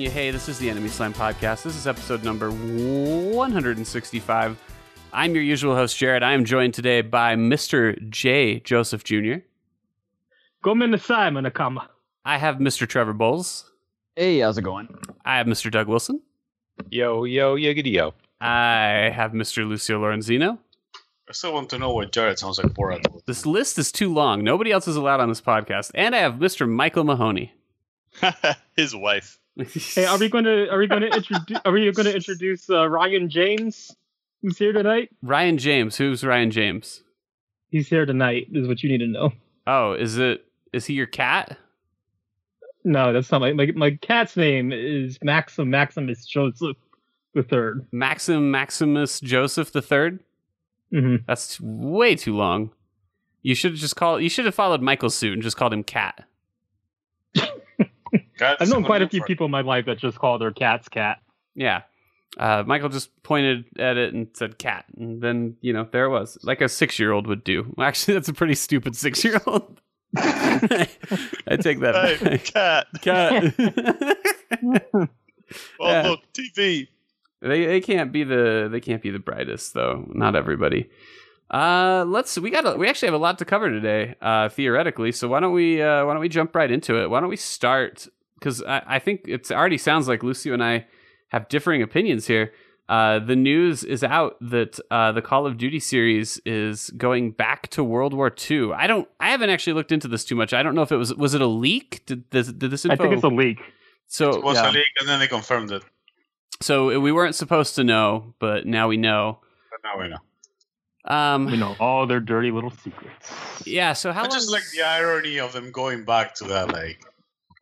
telling you, hey, this is the Enemy Slime Podcast. This is episode number 165. I'm your usual host, Jared. I am joined today by Mr. J. Joseph Jr. Come in the Simon, Akama. I have Mr. Trevor Bowles. Hey, how's it going? I have Mr. Doug Wilson. Yo, yo, yiggity yo. I have Mr. Lucio Lorenzino. I still want to know what Jared sounds like Borat. This list is too long. Nobody else is allowed on this podcast. And I have Mr. Michael Mahoney. His wife. Hey, are we going to are we going to introduce are we going to introduce uh, Ryan James? Who's here tonight? Ryan James. Who's Ryan James? He's here tonight. Is what you need to know. Oh, is it? Is he your cat? No, that's not my my, my cat's name is Maxim Maximus Joseph the third. Maxim Maximus Joseph the Third. hmm That's way too long. You should have just called. You should have followed Michael's suit and just called him Cat. I've known quite a few people in my life that just call their cats cat. Yeah. Uh, Michael just pointed at it and said cat, and then you know there it was, like a six-year-old would do. Well, actually, that's a pretty stupid six-year-old. I take that. Hey, back. cat. Cat. Oh, Yeah. look, TV. They they can't be the they can't be the brightest though. Not everybody. Uh, let's we got a, we actually have a lot to cover today. Uh, theoretically, so why don't we uh, why don't we jump right into it? Why don't we start? Because I, I think it already sounds like Lucio and I have differing opinions here. Uh, the news is out that uh, the Call of Duty series is going back to World War II. I don't. I haven't actually looked into this too much. I don't know if it was was it a leak? Did this did this info? I think it's a leak. so It was Yeah. a leak, and then they confirmed it. so we weren't supposed to know, but now we know. But now we know. Um, We know all their dirty little secrets. Yeah. So how I long? just like the irony of them going back to that. Like,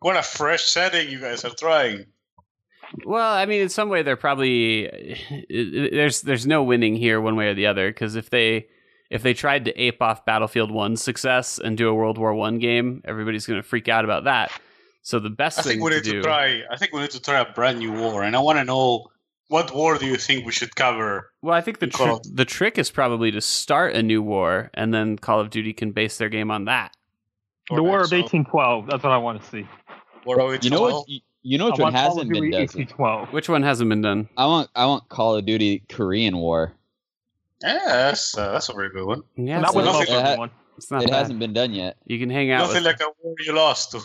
what a fresh setting you guys are trying. Well, I mean, in some way, they're probably it- it- there's there's no winning here one way or the other because if they if they tried to ape off Battlefield One's success and do a World War One game, everybody's going to freak out about that. So the best I thing think we to need do. to try. I think we need to try a brand new war, and I want to know what war do you think we should cover? well, I think the tr- the trick is probably to start a new war, and then Call of Duty can base their game on that. The War of 1812. That's what I want to see. War of You know what? You, you know which I one want Call of hasn't been Duty done? 1812. Which one hasn't been done? I want I want Call of Duty Korean War. Yeah, that's uh, that's a very good one. Yeah, that it's was not, nothing- also a good one. it's not it bad. hasn't been done yet. You can hang out Nothing with like a war you lost to.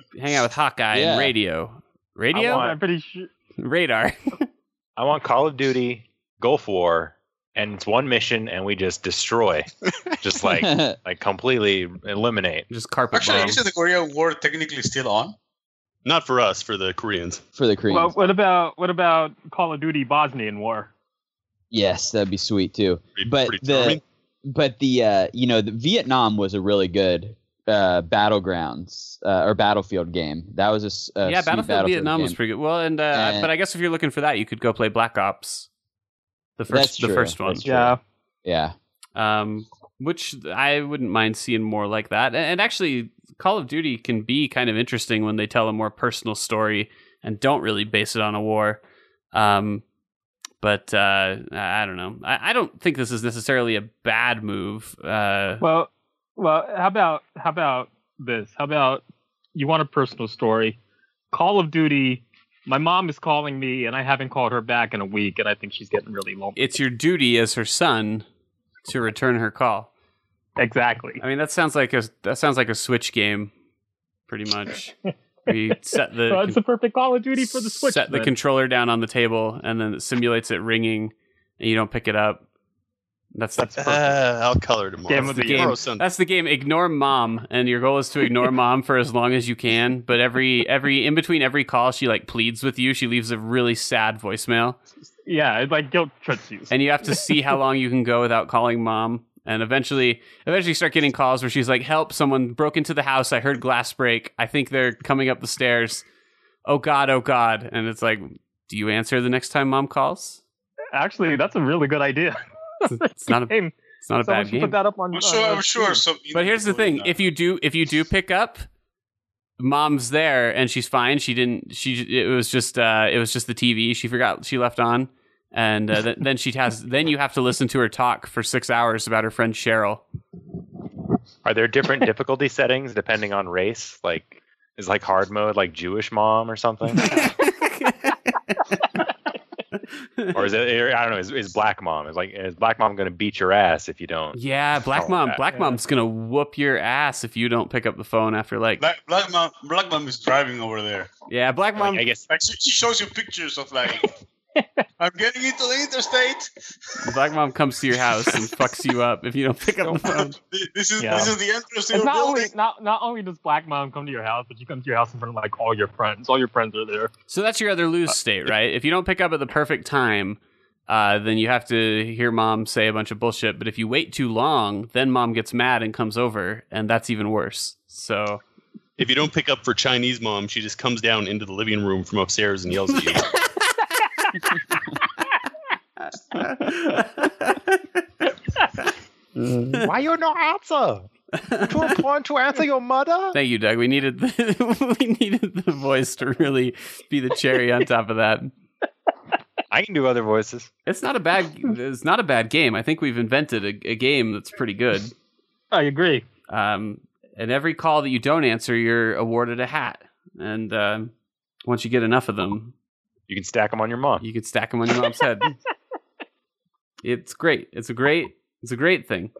hang out with Hawkeye Yeah. and Radio. Radio, I'm pretty sure. radar. I want Call of Duty Gulf War, and it's one mission, and we just destroy, just like like completely eliminate. Just carpet Actually, bomb. isn't the Korean War technically still on? Not for us, for the Koreans. for the Koreans. Well, what about what about Call of Duty Bosnian War? yes, that'd be sweet too. Pretty, But pretty the charming. but the uh, you know the Vietnam was a really good uh, battlegrounds uh, or battlefield game. That was a yeah, sweet Battlefield, Vietnam game. was pretty good. Well, and uh, And- but I guess if you're looking for that, you could go play Black Ops, the first, That's the true. first one, Yeah. Yeah, um, which I wouldn't mind seeing more like that. And, and actually, Call of Duty can be kind of interesting when they tell a more personal story and don't really base it on a war. Um, but uh, I don't know. I, I don't think this is necessarily a bad move. Uh, Well, well, how about how about this? How about you want a personal story? Call of Duty. My mom is calling me, and I haven't called her back in a week, and I think she's getting really lonely. it's your duty as her son to return her call. Exactly. I mean, that sounds like a that sounds like a Switch game, pretty much. We set the So it's the perfect Call of Duty for the Switch. set the controller down on the table, and then it simulates it ringing, and you don't pick it up. That's That's perfect. Uh, I'll color tomorrow. Game that's of the the game. Sunday. That's the game. Ignore mom, and your goal is to ignore mom for as long as you can. But every every in between every call, she like pleads with you. She leaves a really sad voicemail, yeah, it like guilt trips you. and you have to see how long you can go without calling mom. And eventually, eventually, you start getting calls where she's like, "Help! Someone broke into the house. I heard glass break. I think they're coming up the stairs. Oh God! Oh God!" And it's like, "Do you answer the next time mom calls?" Actually, that's a really good idea. It's not a game. it's not a Someone bad should game. put that up on. I'm sure. uh, I'm sure. Some But here's the thing: if you do, if you do pick up, mom's there and she's fine. She didn't. She it was just uh, it was just the TV she forgot she left on, and uh, th- then she has then you have to listen to her talk for six hours about her friend Cheryl. Are there different difficulty settings depending on race? Like, Is like hard mode like Jewish mom or something? or is it? I don't know. Is, is black mom? Is like is black mom going to beat your ass if you don't? yeah, Black Mom. yeah. Black Mom's gonna whoop your ass if you don't pick up the phone after like. Black Black Mom Black Mom is driving over there. Yeah, Black Mom. Like, I guess Like she, she shows you pictures of like I'm getting into the interstate. Black Mom comes to your house and fucks you up if you don't pick up the phone. This is Yeah. this is the entrance to It's your not building. only not not only does Black Mom come to your house, but she comes to your house in front of like all your friends. All your friends are there. So that's your other Uh, lose state, right? If you don't pick up at the perfect time, uh, then you have to hear mom say a bunch of bullshit. But if you wait too long, then mom gets mad and comes over, and that's even worse. So If you don't pick up for Chinese mom, she just comes down into the living room from upstairs and yells at you. why you no answer? Too point to answer your mother? Thank you, Doug. We needed the, we needed the voice to really be the cherry on top of that. I can do other voices. It's not a bad it's not a bad game. I think we've invented a, a game that's pretty good. I agree. Um, and every call that you don't answer, you're awarded a hat. And um, once you get enough of them, You can stack them on your mom. you can stack them on your mom's head. It's great. It's a great. It's a great thing.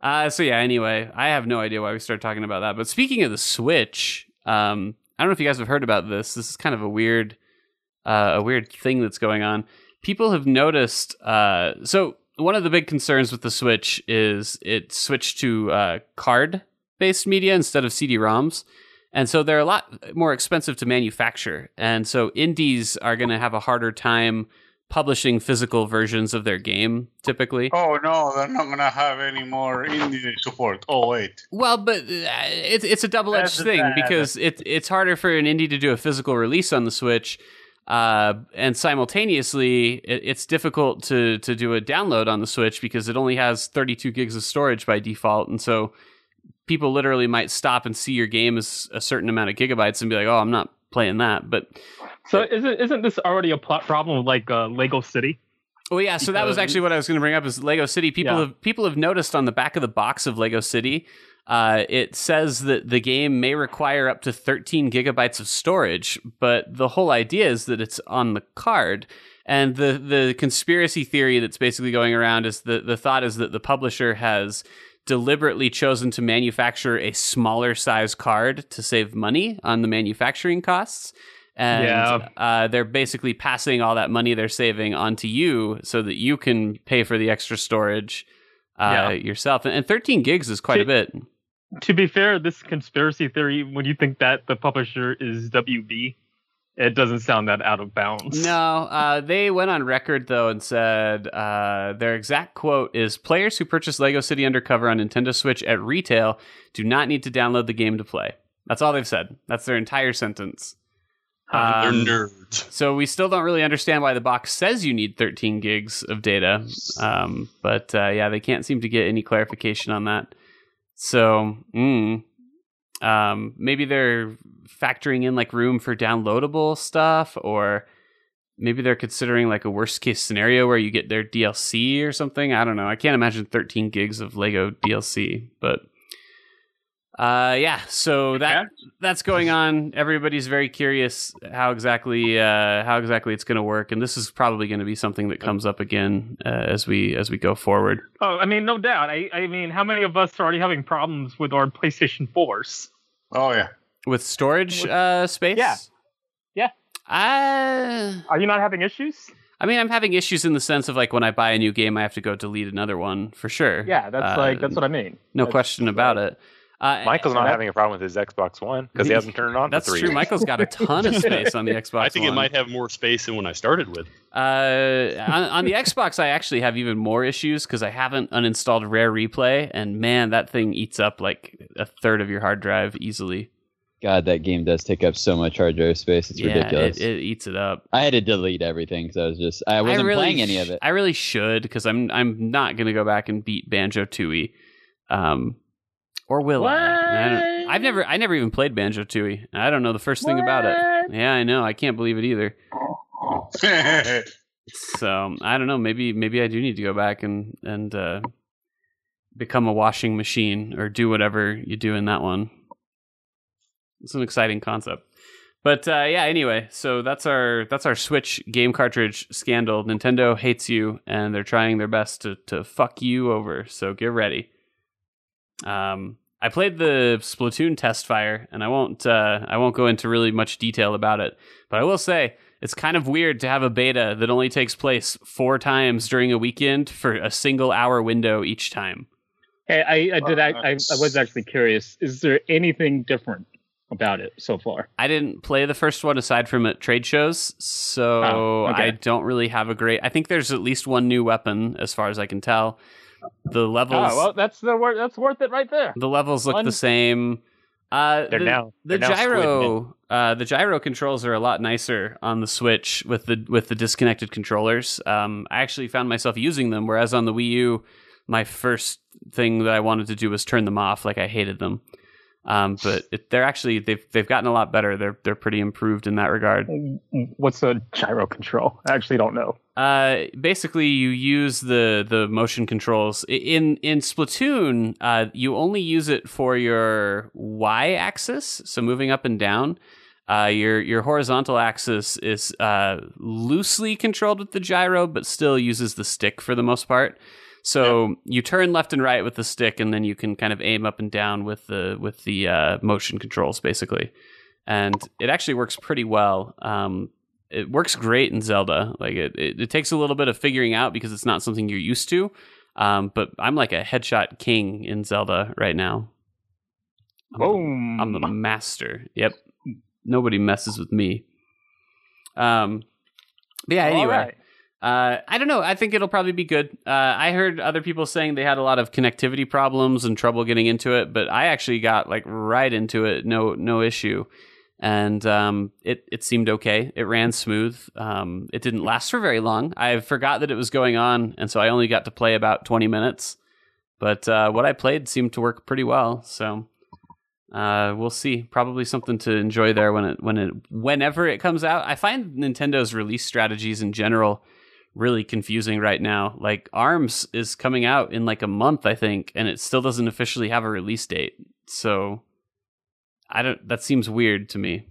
Uh, so yeah. Anyway, I have no idea why we started talking about that. But speaking of the Switch, um, I don't know if you guys have heard about this. This is kind of a weird, uh, a weird thing that's going on. People have noticed. Uh, so one of the big concerns with the Switch is it switched to uh, card-based media instead of CD-ROMs. And so they're a lot more expensive to manufacture. And so indies are going to have a harder time publishing physical versions of their game typically. Oh no, they're not gonna have any more indie support. Oh wait. Well, but uh, it's it's a double edged That's thing bad. because it it's harder for an indie to do a physical release on the Switch, uh, and simultaneously it, it's difficult to to do a download on the Switch because it only has 32 gigs of storage by default, and so people literally might stop and see your game as a certain amount of gigabytes and be like, "Oh, I'm not playing that." But So isn't isn't this already a pl- problem with like uh, Lego City? Oh yeah, so that was actually what I was going to bring up is Lego City. People Yeah. have people have noticed on the back of the box of Lego City, uh, it says that the game may require up to 13 gigabytes of storage, but the whole idea is that it's on the card. And the the conspiracy theory that's basically going around is the the thought is that the publisher has deliberately chosen to manufacture a smaller size card to save money on the manufacturing costs. And Yeah. uh, they're basically passing all that money they're saving onto you so that you can pay for the extra storage uh, Yeah. yourself. And, and 13 gigs is quite a bit. To be fair, this conspiracy theory, when you think that the publisher is WB, it doesn't sound that out of bounds. No, uh, they went on record though and said uh, their exact quote is: "Players who purchase Lego City Undercover on Nintendo Switch at retail do not need to download the game to play." That's all they've said. That's their entire sentence. They're Um, nerds. So we still don't really understand why the box says you need 13 gigs of data, um, but uh, yeah, they can't seem to get any clarification on that. So mm, um, maybe they're factoring in like room for downloadable stuff, or maybe they're considering like a worst case scenario where you get their DLC or something. I don't know. I can't imagine 13 gigs of Lego DLC, but. Uh yeah, so that that's going on. Everybody's very curious how exactly uh, how exactly it's going to work, and this is probably going to be something that comes up again uh, as we as we go forward. Oh, I mean, no doubt. I, I mean, how many of us are already having problems with our PlayStation 4s? Oh yeah. With storage uh, space, Yeah. Yeah. Uh, Are you not having issues? I mean, I'm having issues in the sense of like when I buy a new game, I have to go delete another one for sure. Yeah, that's Uh, like that's what I mean. no That's- question about it. Uh, Michael's not that- having a problem with his Xbox One because he hasn't turned it on That's for three true. years. Michael's got a ton of space on the Xbox. One. I think One. it might have more space than when I started with. Uh, on, on the Xbox, I actually have even more issues because I haven't uninstalled Rare Replay, and man, that thing eats up like a third of your hard drive easily. God, that game does take up so much hard drive space. It's yeah, ridiculous. It, it eats it up. I had to delete everything because I was just I wasn't really playing any of sh- it. I really should because I'm I'm not gonna go back and beat Banjo Tooie, um, or will I? I don't, I've never I never even played Banjo Tooie. I don't know the first thing about it. Yeah, I know. I can't believe it either. So I don't know. Maybe maybe I do need to go back and and uh, become a washing machine or do whatever you do in that one. It's an exciting concept. But uh, yeah, anyway, so that's our that's our Switch game cartridge scandal. Nintendo hates you, and they're trying their best to to fuck you over. So get ready. Um, I played the Splatoon test fire, and I won't uh, I won't go into really much detail about it, but I will say it's kind of weird to have a beta that only takes place four times during a weekend for a single hour window each time. Hey, I, I did. I, I, I was actually curious. Is there anything different about it so far? I didn't play the first one aside from at trade shows, so Oh, okay. I don't really have a great. I think there's at least one new weapon, as far as I can tell. The levels, Oh, well, that's the wor- that's worth it right there. the levels look one- the same. Uh, They're the, now the they're now gyro, uh, the gyro controls are a lot nicer on the Switch with the with the disconnected controllers. Um, I actually found myself using them, whereas on the Wii U, my first thing that I wanted to do was turn them off. Like I hated them. Um, but it, they're actually they've they've gotten a lot better. They're they're pretty improved in that regard. What's a gyro control? I actually don't know. Uh, basically, you use the the motion controls in in Splatoon. Uh, you only use it for your Y axis, so moving up and down. Uh, your your horizontal axis is uh, loosely controlled with the gyro, but still uses the stick for the most part. So you turn left and right with the stick, and then you can kind of aim up and down with the with the uh, motion controls, basically. And it actually works pretty well. Um, it works great in Zelda. Like it, it, it takes a little bit of figuring out because it's not something you're used to. Um, but I'm like a headshot king in Zelda right now. I'm the- Boom. I'm the master. Yep. Nobody messes with me. Um. But yeah. All Anyway, right. Uh, I don't know. I think it'll probably be good. Uh, I heard other people saying they had a lot of connectivity problems and trouble getting into it, but I actually got like right into it, no no issue, and um, it it seemed okay. It ran smooth. Um, it didn't last for very long. I forgot that it was going on, and so I only got to play about twenty minutes. But uh, what I played seemed to work pretty well. So uh, we'll see. Probably something to enjoy there when it when it whenever it comes out. I find Nintendo's release strategies in general really confusing right now. Like Arms is coming out in like a month, I think, and it still doesn't officially have a release date. So I don't. That seems weird to me.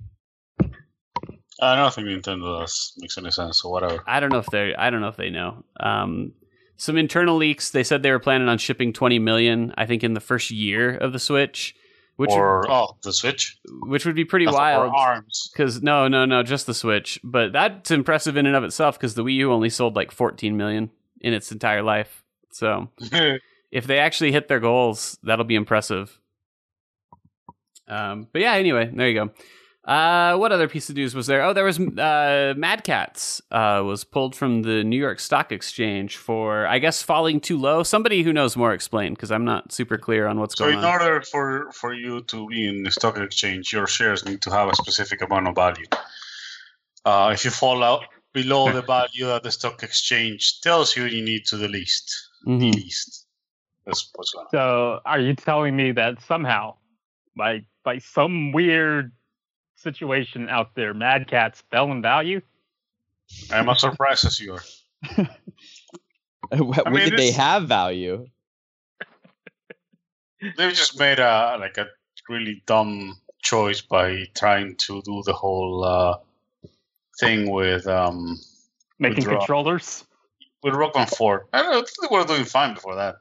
I don't think Nintendo does makes any sense. So whatever. I don't know if they. I don't know if they know. Um, some internal leaks. They said they were planning on shipping 20 million. I think in the first year of the Switch, which or oh, the Switch. which would be pretty That's wild. Arms. Because no, no, no, just the Switch. But that's impressive in and of itself. Because the Wii U only sold like 14 million in its entire life. So if they actually hit their goals, that'll be impressive. Um, but yeah, anyway, there you go. Uh, what other piece of news was there? Oh, there was uh, Mad Catz uh, was pulled from the New York Stock Exchange for, I guess, falling too low. Somebody who knows more explain because I'm not super clear on what's So going on. So, in order for for you to be in the stock exchange, your shares need to have a specific amount of value. Uh, if you fall out below the value that the stock exchange tells you, you need to delist. Mhm. Delist. That's what's going on. So, are you telling me that somehow, by by some weird situation out there, Mad Catz fell in value? I'm as surprised as you are. when mean, did they have value? They've just made a like a really dumb choice by trying to do the whole uh, thing with um Making Withdraw. controllers? with Rock Band 4. I don't know, I think they were doing fine before that.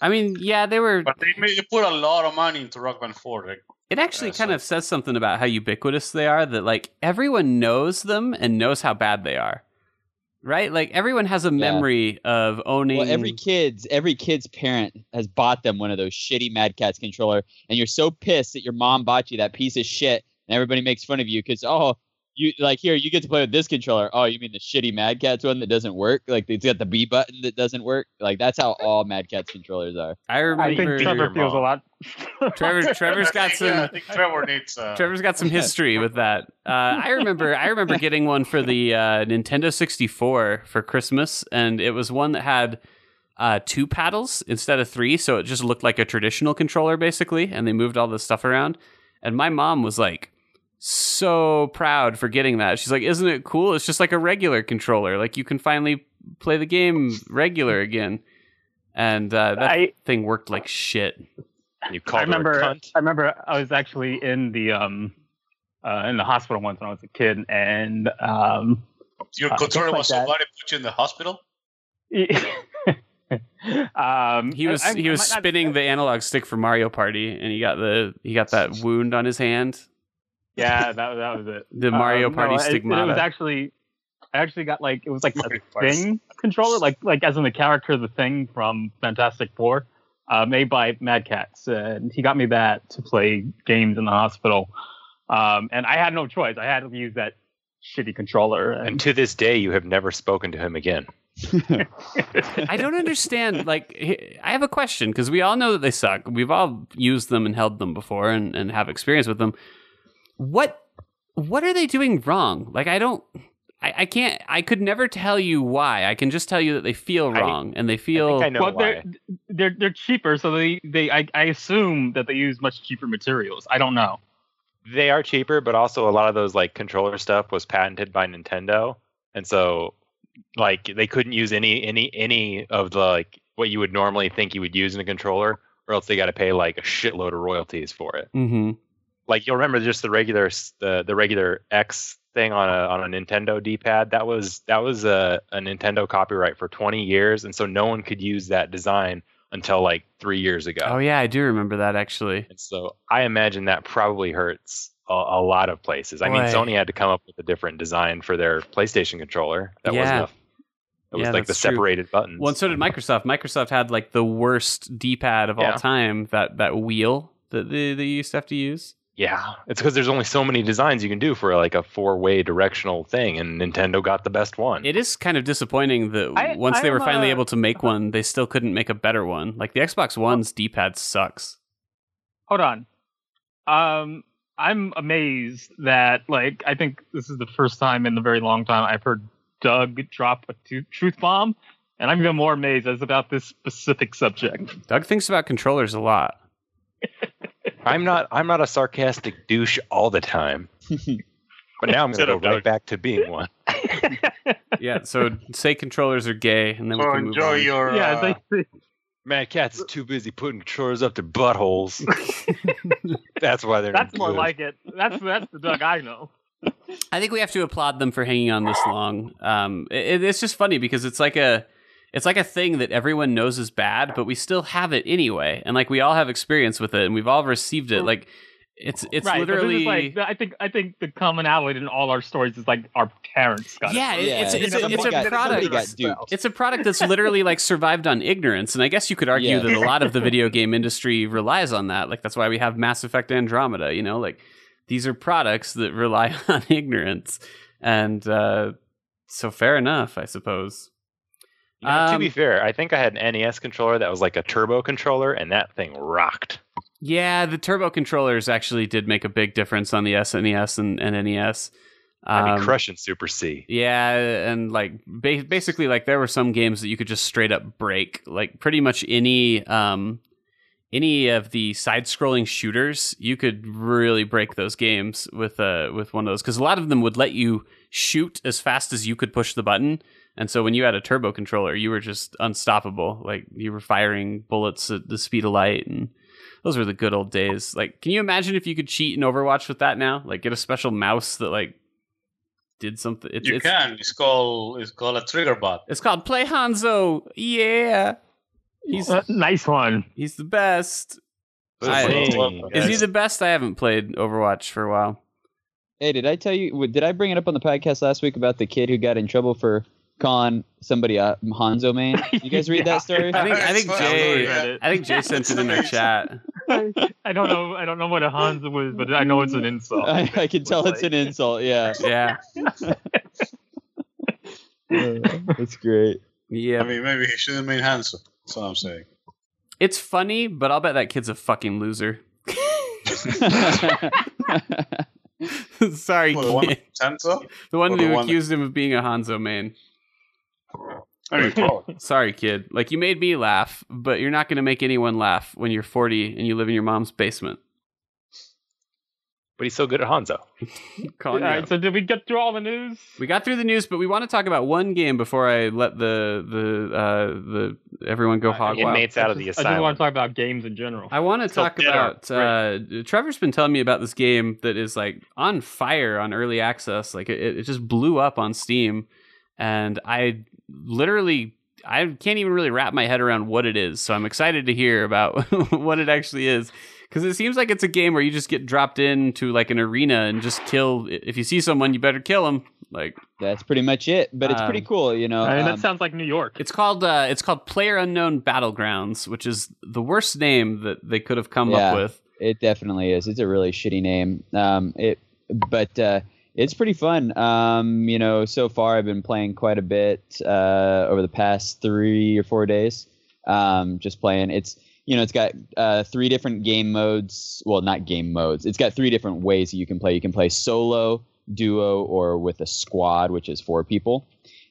I mean, yeah, they were. But they made they put a lot of money into Rock Band 4. Like, It actually Yeah, kind so- of says something about how ubiquitous they are that like everyone knows them and knows how bad they are. Right? Like everyone has a memory of owning Well, every kid's every kid's parent has bought them one of those shitty Mad Catz controller, and you're so pissed that your mom bought you that piece of shit, and everybody makes fun of you because oh, you like here you get to play with this controller. Oh, you mean the shitty Mad Catz one that doesn't work? Like it's got the B button that doesn't work. Like that's how all Mad Catz controllers are. I remember. I think Trevor- Trevor feels a lot. Trevor Trevor's got some yeah, I think Trevor needs. Uh, Trevor's got some history with that. Uh, I remember I remember getting one for the uh, Nintendo 64 for Christmas and it was one that had uh, two paddles instead of three, so it just looked like a traditional controller basically, and they moved all the stuff around. And my mom was like so proud for getting that. She's like, "Isn't it cool? It's just like a regular controller. Like you can finally play the game regular again." And uh, that I thing worked like shit. You called I remember. her a cunt. I remember. I was actually in the um, uh, in the hospital once when I was a kid, and um, Your Uh, controller just like was so that. bad put you in the hospital. um, He was I- I he was might not- spinning the analog stick for Mario Party, and he got the he got that wound on his hand. Yeah, that that was it. The Mario Um, Party no, it- It, was actually, I actually got like it was like a Party. thing controller, like like as in the character the thing from Fantastic Four, uh, made by Mad Catz, and he got me that to play games in the hospital. Um, and I had no choice; I had to use that shitty controller. And And to this day, you have never spoken to him again. I don't understand. Like, I have a question because we all know that they suck. We've all used them and held them before, and, and have experience with them. What what are they doing wrong? Like, I don't. I, I can't. I could never tell you why. I can just tell you that they feel I- wrong, and they I feel. think I know well, why. they're they're they're cheaper, so they they I, I assume that they use much cheaper materials. I don't know. They are cheaper, but also a lot of those like controller stuff was patented by Nintendo, and so like they couldn't use any any any of the like what you would normally think you would use in a controller, or else they got to pay like a shitload of royalties for it. hmm Like you'll remember just the regular the the regular X thing on a on a Nintendo D-pad. That was that was a, a Nintendo copyright for 20 years, and so no one could use that design until like three years ago. Oh yeah, I do remember that actually. And so I imagine that probably hurts a, a lot of places. I mean, Sony had to come up with a different design for their PlayStation controller. That Yeah. wasn't a, it was Yeah, like the that's true. separated buttons. Well, and so did Microsoft. Microsoft had like the worst D-pad of all time. That that wheel that they, they used to have to use. Yeah, it's because there's only so many designs you can do for like a four-way directional thing, and Nintendo got the best one. It is kind of disappointing that I- once they I'm, were finally uh, able to make one, they still couldn't make a better one. Like the Xbox One's D-pad sucks. hold on. Um, I'm amazed that like I think this is the first time in a very long time I've heard Doug drop a truth bomb, and I'm even more amazed as about this specific subject. Doug thinks about controllers a lot. I'm not. I'm not a sarcastic douche all the time. But now I'm going to go right back to being one. Yeah, so say controllers are gay, and then we So can move enjoy on. your. yeah, uh, they, they, Mad Cat's is too busy putting controllers up their buttholes. That's why they're. that's more good. like it. That's that's the Doug I know. I think we have to applaud them for hanging on this long. Um, it, it's just funny because it's like a, it's like a thing that everyone knows is bad, but we still have it anyway, and like we all have experience with it, and we've all received it. Like it's it's right, but this is literally. like I think I think the commonality in all our stories is like our parents got yeah, it. it- it's, Yeah, it's, a, it's a got- product. got. It's a product that's literally like survived on ignorance, and I guess you could argue Yeah. that a lot of the video game industry relies on that. Like that's why we have Mass Effect Andromeda. You know, like these are products that rely on ignorance, and uh, so fair enough, I suppose. You know, to Um, be fair, I think I had an NES controller that was like a turbo controller, and that thing rocked. Yeah, the turbo controllers actually did make a big difference on the SNES and, and NES. I'd Um, crushing Super C. Yeah, and like ba- basically, like there were some games that you could just straight up break. Like pretty much any um any of the side-scrolling shooters, you could really break those games with uh with one of those because a lot of them would let you shoot as fast as you could push the button. And so when you had a turbo controller, you were just unstoppable. Like you were firing bullets at the speed of light and those were the good old days. Like can you imagine if you could cheat in Overwatch with that now? Like get a special mouse that like did something. It's, you it's, can. It's called. It's called a trigger bot. it's called Play Hanzo. Yeah. He's Uh, nice one. he's the best. I- Zing. Is he the best? I haven't played Overwatch for a while. Hey, did I tell you? Did I bring it up on the podcast last week about the kid who got in trouble for calling somebody a Hanzo man? You guys read Yeah. that story? I think I think Jay. I think Jay sent it in their chat. I don't know. I don't know what a Hans was, but I know it's an insult. I, I can tell it's an insult. Yeah, Yeah. that's great. Yeah. I mean, maybe he shouldn't have made handsome. That's what I'm saying. It's funny, but I'll bet that kid's a fucking loser. Sorry, Well, the one kid. Hanzo? The one or the who one- accused him of being a Hanzo man. I mean, probably. Sorry, kid. Like you made me laugh, but you're not going to make anyone laugh when you're 40 and you live in your mom's basement. but he's so good at Hanzo. Calling All you right, out. so did we get through all the news? We got through the news, but we want to talk about one game before I let the the uh, the everyone go Uh, hog wild. Inmates out of the asylum. I just want to talk about games in general. I want to It's called talk about. Arm, Uh, Trevor's been telling me about this game that is like on fire on early access. Like it, it just blew up on Steam, and I literally I can't even really wrap my head around what it is. So I'm excited to hear about what it actually is because it seems like it's a game where you just get dropped into like an arena and just kill. If you see someone, you better kill them. Like That's pretty much it. But it's pretty Um, cool, you know. I mean, um, that sounds like New York. it's called uh, it's called Player Unknown Battlegrounds, which is the worst name that they could have come Yeah. up with. It definitely is. It's a really shitty name. Um, it, but uh, it's pretty fun. Um, you know, so far I've been playing quite a bit uh, over the past three or four days. Um, just playing. It's you know, it's got uh, three different game modes. Well, not game modes. It's got three different ways that you can play. You can play solo, duo, or with a squad, which is four people.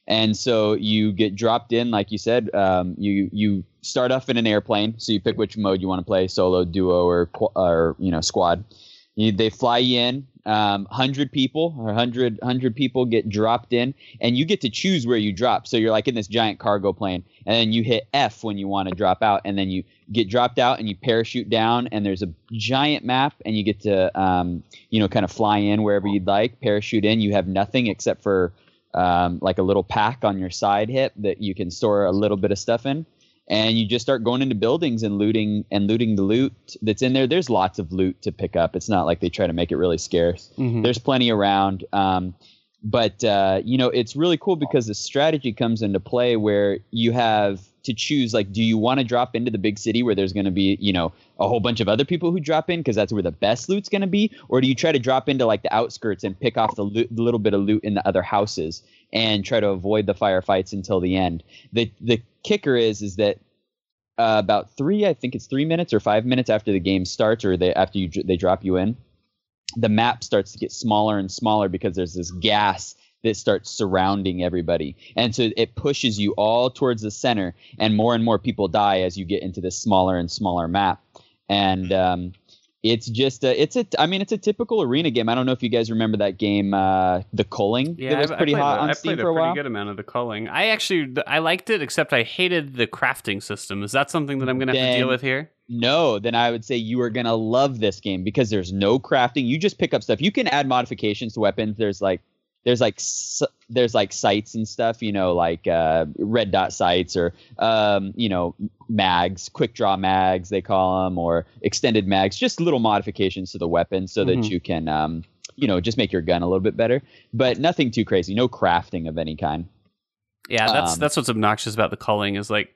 And so you get dropped in, like you said. Um, you you start off in an airplane, so you pick which mode you want to play: solo, duo, or or you know squad. You, they fly you in. Um, hundred people or 100, 100 people get dropped in, and you get to choose where you drop. So you're like in this giant cargo plane, and then you hit F when you want to drop out, and then you get dropped out, and you parachute down, and there's a giant map, and you get to um, you know kind of fly in wherever you'd like. Parachute in, you have nothing except for um, like a little pack on your side hip that you can store a little bit of stuff in and you just start going into buildings and looting and looting the loot that's in there. There's lots of loot to pick up. It's not like they try to make it really scarce. Mhm. there's plenty around um, but uh, you know it's really cool because the strategy comes into play where you have to choose like do you want to drop into the big city where there's going to be you know a whole bunch of other people who drop in because that's where the best loot's going to be? Or do you try to drop into like the outskirts and pick off the, loot, the little bit of loot in the other houses and try to avoid the firefights until the end? The the kicker is is that uh, about three i think it's three minutes or five minutes after the game starts or they after you they drop you in the map starts to get smaller and smaller because there's this gas that starts surrounding everybody. And so it pushes you all towards the center, and more and more people die as you get into this smaller and smaller map. And um, it's just a, it's a, I mean, it's a typical arena game. I don't know if you guys remember that game, uh, The Culling, Yeah, that was I- I pretty played hot a- on I Steam played for a pretty while. good amount of the culling. I actually I liked it, except I hated the crafting system. Is that something that I'm going to have to deal with here? No, then I would say you are gonna love this game because there's no crafting. You just pick up stuff. You can add modifications to weapons. There's like there's like there's like sights and stuff. You know, like uh, red dot sights or um, you know mags, quick draw mags they call them, or extended mags. Just little modifications to the weapon so Mhm. that you can um, you know just make your gun a little bit better. But nothing too crazy. No crafting of any kind. Yeah, that's Um, that's what's obnoxious about the culling is like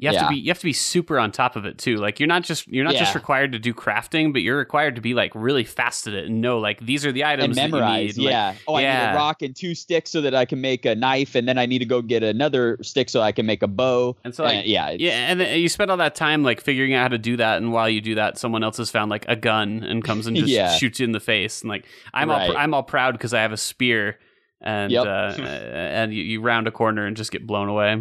you have Yeah. to be you have to be super on top of it too. Like you're not just you're not just required to do crafting, but you're required to be like really fast at it and know like these are the items and that you memorize. need. Like, yeah. oh, I need a rock and two sticks so that I can make a knife, and then I need to go get another stick so I can make a bow. And so like Uh, yeah, Yeah, and then you spend all that time like figuring out how to do that, and while you do that, someone else has found like a gun and comes and just Yeah. shoots you in the face, and like I'm all Right. I'm all proud because I have a spear, and Yep. uh, and you, you round a corner and just get blown away.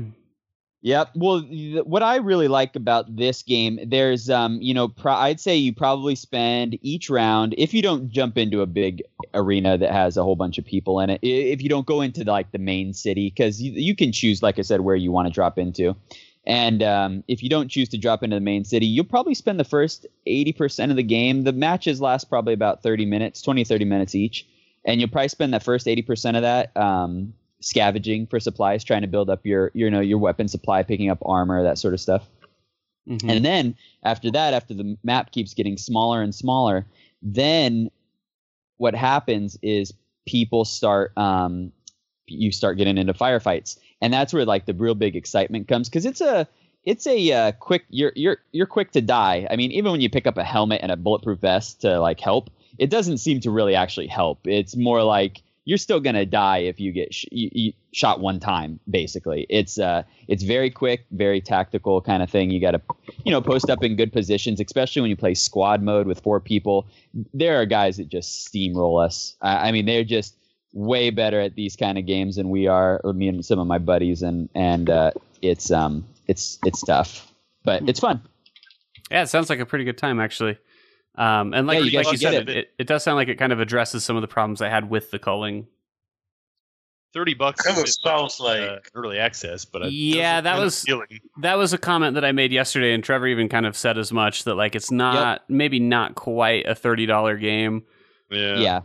Yep. Well, th- what I really like about this game, there's, um, you know, pro- I'd say you probably spend each round if you don't jump into a big arena that has a whole bunch of people in it. If you don't go into like the main city, because you, you can choose, like I said, where you want to drop into. And um, if you don't choose to drop into the main city, you'll probably spend the first 80% of the game. The matches last probably about 30 minutes, 20, 30 minutes each. And you'll probably spend that first 80% of that um, scavenging for supplies, trying to build up your, you know, your weapon supply, picking up armor, that sort of stuff. Mhm. And then after that, after the map keeps getting smaller and smaller, then what happens is people start um, you start getting into firefights, and that's where like the real big excitement comes because it's a it's a uh, quick you're you're you're quick to die. I mean, even when you pick up a helmet and a bulletproof vest to like help, it doesn't seem to really actually help. It's more like you're still gonna die if you get sh- you, you shot one time. Basically, it's uh it's very quick, very tactical kind of thing. You got to you know post up in good positions, especially when you play squad mode with four people. There are guys that just steamroll us. I, I mean, they're just way better at these kind of games than we are. or Me and some of my buddies, and and uh, it's um it's it's tough, but it's fun. Yeah, it sounds like a pretty good time actually. Um, and like, Yeah, you like guys you said, it. It, it does sound like it kind of addresses some of the problems I had with the culling. Thirty bucks. Kind of is sounds uh, like- early access, but it Yeah, that was- That was a comment that I made yesterday, and Trevor even kind of said as much that like it's not maybe not quite a thirty dollar game. Yeah. Yeah.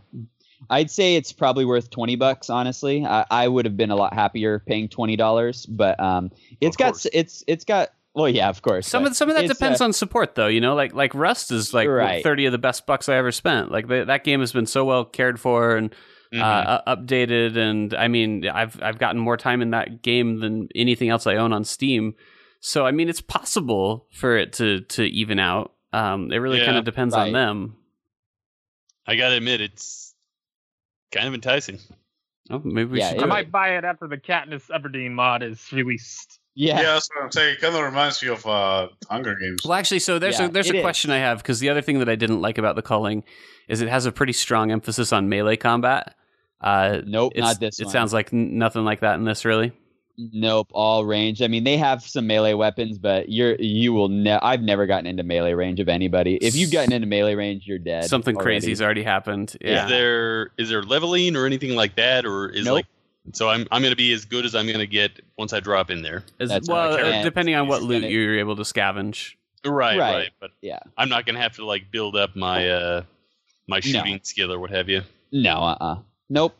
I'd say it's probably worth 20 bucks, honestly. I, I would have been a lot happier paying $20, but um, it's Of got, course. it's, it's got, well, yeah, of course. Some of some of that depends uh, on support, though. You know, like like Rust is like Right. thirty of the best bucks I ever spent. Like the, that game has been so well cared for and uh, u- updated, and I mean, I've I've gotten more time in that game than anything else I own on Steam. So I mean, it's possible for it to to even out. Um, it really Yeah. kind of depends on them. I gotta admit, it's kind of enticing. Oh, maybe we Yeah, should. I do might buy it after the Katniss Everdeen mod is released. Yeah. Yeah, that's what I'm saying. It kind of reminds me of uh, Hunger Games. Well, actually, so there's Yeah, a there's it a is. question I have because the other thing that I didn't like about the culling is it has a pretty strong emphasis on melee combat. Uh, Nope, it's- not this It one. sounds like n- nothing like that in this, really. Nope, all range. I mean, they have some melee weapons, but you're you will ne- I've never gotten into melee range of anybody. If you've gotten into melee range, you're dead. Something already. crazy's already happened. Yeah. Is there is there leveling or anything like that, or is Nope. like so I'm I'm gonna be as good as I'm gonna get once I drop in there. As- That's well, right. uh, depending on what loot gonna- you're able to scavenge. Right, Right. right. But Yeah. I'm not gonna have to like build up my uh my shooting skill or what have you. No, uh, uh nope.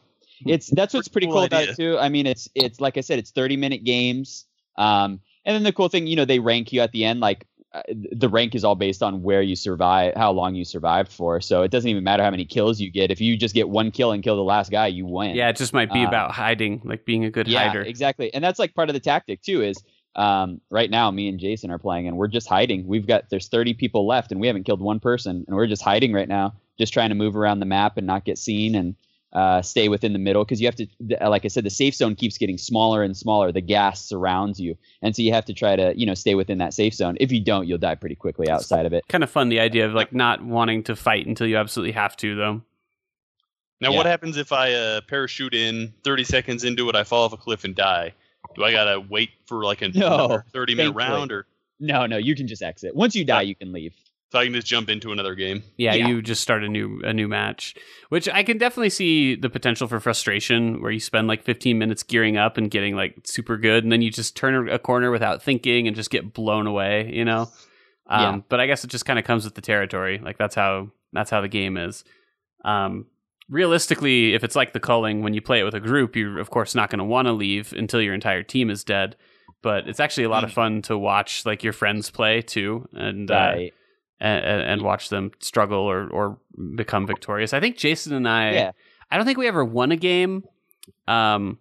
It's that's what's pretty Cool cool about it too. I mean, it's it's like I said, it's thirty minute games. Um, and then the cool thing, you know, they rank you at the end. Like the rank is all based on where you survive, how long you survived for. So it doesn't even matter how many kills you get. If you just get one kill and kill the last guy, you win. Yeah, it just might be Uh, about hiding, like being a good yeah, hider. exactly. And that's like part of the tactic too. Is um, right now, me and Jason are playing, and we're just hiding. We've got there's 30 people left, and we haven't killed one person, and we're just hiding right now, just trying to move around the map and not get seen and uh, stay within the middle. Because you have to, th- like I said, the safe zone keeps getting smaller and smaller. The gas surrounds you, and so you have to try to, you know, stay within that safe zone. If you don't, you'll die pretty quickly outside of it. Kind of fun the idea of like not wanting to fight until you absolutely have to, though. Now, Yeah. what happens if I uh, parachute in 30 seconds into it, I fall off a cliff and die? Do I gotta wait for like a No, another 30 minute round, or No, no, you can just exit. Once you die, Yeah. you can leave. So I can just jump into another game? Yeah, Yeah. you just start a new a new match, which I can definitely see the potential for frustration, where you spend like 15 minutes gearing up and getting like super good, and then you just turn a corner without thinking and just get blown away. You know. Um, Yeah. But I guess it just kind of comes with the territory. Like that's how that's how the game is. Um, realistically, if it's like the culling, when you play it with a group, you're of course not going to want to leave until your entire team is dead. But it's actually a lot of Mm. fun to watch like your friends play too, and uh, Right. And, and watch them struggle or or become victorious. I think Jason and I. Yeah. I don't think we ever won a game. Um,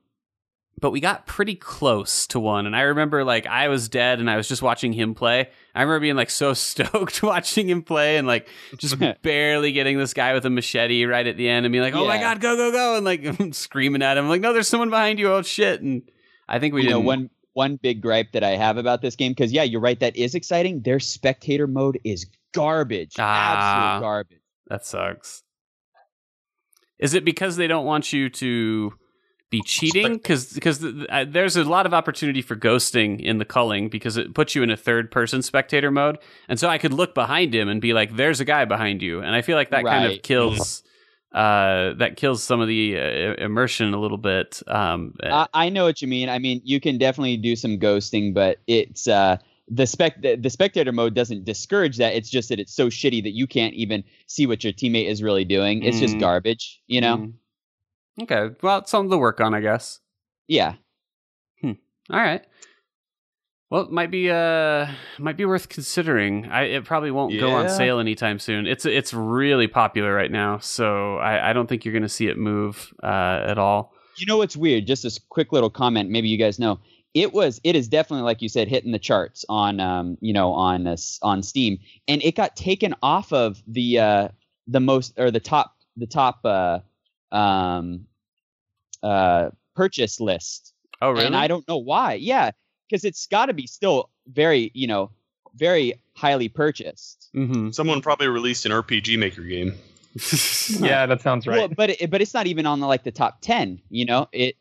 but we got pretty close to one. And I remember like I was dead and I was just watching him play. I remember being like so stoked watching him play and like just barely getting this guy with a machete right at the end and being like, oh my God, go, go, go. And like screaming at him, like, no, there's someone behind you. Oh shit. And I think we you know one one big gripe that I have about this game because yeah, you're right. That is exciting. Their spectator mode is garbage. Ah. Absolute garbage. That sucks. Is it because they don't want you to be cheating? Because because uh, there's a lot of opportunity for ghosting in the culling because it puts you in a third person spectator mode, and so I could look behind him and be like, "There's a guy behind you," and I feel like that kind of kills. Uh, that kills some of the uh, immersion a little bit. Um, I, I know what you mean. I mean, you can definitely do some ghosting, but it's uh the spec the, the spectator mode doesn't discourage that. It's just that it's so shitty that you can't even see what your teammate is really doing. It's just Mm. garbage, you know? mm. Okay, well, it's something to work on, I guess. Yeah. All right. Well, it might be uh might be worth considering. I it probably won't go on sale anytime soon. It's it's really popular right now, so I, I don't think you're going to see it move uh, at all. You know what's weird? Just this quick little comment. Maybe you guys know. It was. It is definitely like you said, hitting the charts on, um, you know, on this on Steam, and it got taken off of the uh, the most or the top the top uh, um, uh, purchase list. Oh, really? And I don't know why. Yeah, because it's got to be still very, you know, very highly purchased. mm-hmm. Someone probably released an RPG Maker game. Yeah, that sounds Well, right. but it, but it's not even on the like the top ten. You know, it.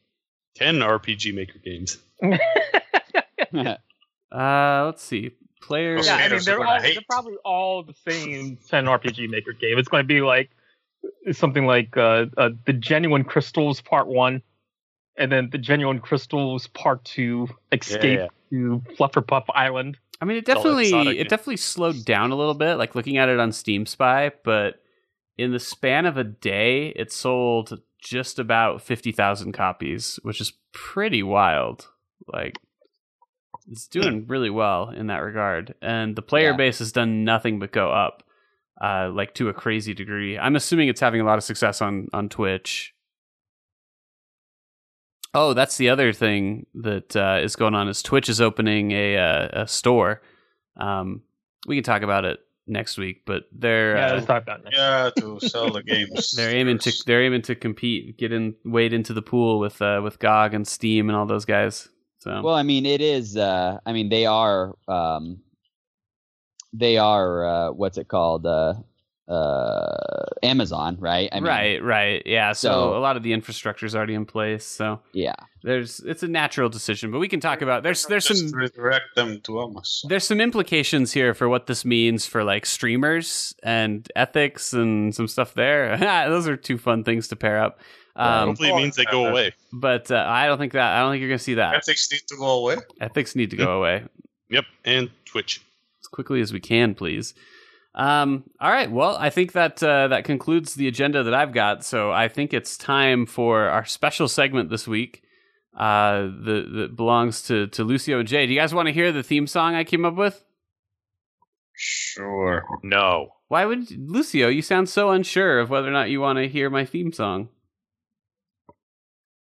10 RPG Maker games. uh, let's see. Players. Yeah, I mean they're all they're probably all the same 10 RPG Maker game. It's going to be like something like uh, uh, the Genuine Crystals Part One, and then the Genuine Crystals Part Two, Escape yeah. to Flufferpuff Island. I mean, it definitely exotic. it definitely slowed down a little bit. Like looking at it on Steam Spy, but in the span of a day, it sold just about fifty thousand copies, which is pretty wild. Like it's doing really well in that regard, and the player Yeah. base has done nothing but go up, uh, like to a crazy degree. I'm assuming it's having a lot of success on on Twitch. Oh, that's the other thing that uh, is going on is Twitch is opening a uh, a store. Um, we can talk about it next week, but they're Yeah, uh, let's talk about next. Yeah, to sell the games. they're aiming to they're aiming to compete, get in, wade into the pool with uh, with GOG and Steam and all those guys. So Well, I mean, it is. Uh, I mean, they are. Um, they are. Uh, what's it called? Uh, uh, Amazon, right? I mean, right, right, yeah. So, So- a lot of the infrastructure is already in place. So Yeah. there's it's a natural decision, but we can talk about there's there's Just some redirect them to Amazon. there's some implications here for what this means for like streamers and ethics and some stuff there. Those are two fun things to pair up. Um, Hopefully, it means they go away. but uh, I don't think that I don't think you're gonna see that. Ethics need to go away. Ethics need to go away Yep, and Twitch. as quickly as we can, please. Um, all right. Well, I think that uh, that concludes the agenda that I've got. So I think it's time for our special segment this week. Uh, that that belongs to to Lucio and Jay. Do you guys want to hear the theme song I came up with? Sure. No. Why would Lucio? You sound so unsure of whether or not you want to hear my theme song.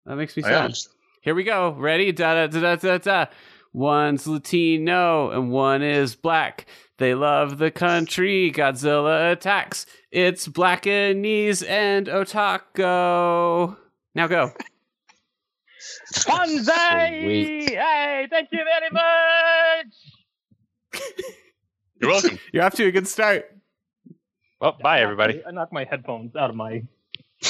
That makes me sad. Here we go. Ready? Da da da da da da. One's Latino and one is black. They love the country. Godzilla attacks. It's Blackanese and Otako. Now go. Banzai! Sweet. Hey, thank you very much. You're welcome. You're off to a good start. Well, bye everybody. I knocked my headphones out of my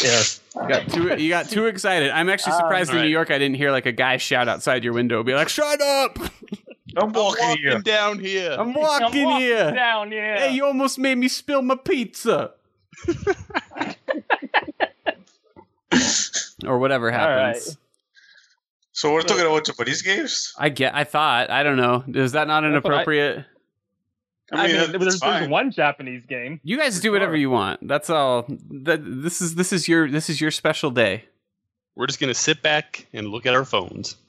ear. You got too, you got too excited. I'm actually Um, surprised in All New. York I didn't hear like a guy shout outside your window, be like, "Shut up! I'm walking Walking here. down here. I'm I'm walking walking here. down here. Hey, you almost made me spill my pizza." or whatever happens. right. So we're talking about Japanese games. I get. I thought. I don't know. Is that not That's what I- inappropriate? I mean, there's, that's there's one Japanese game. You guys do whatever you want. That's all. That this is this is your this is your special day. We're just gonna sit back and look at our phones.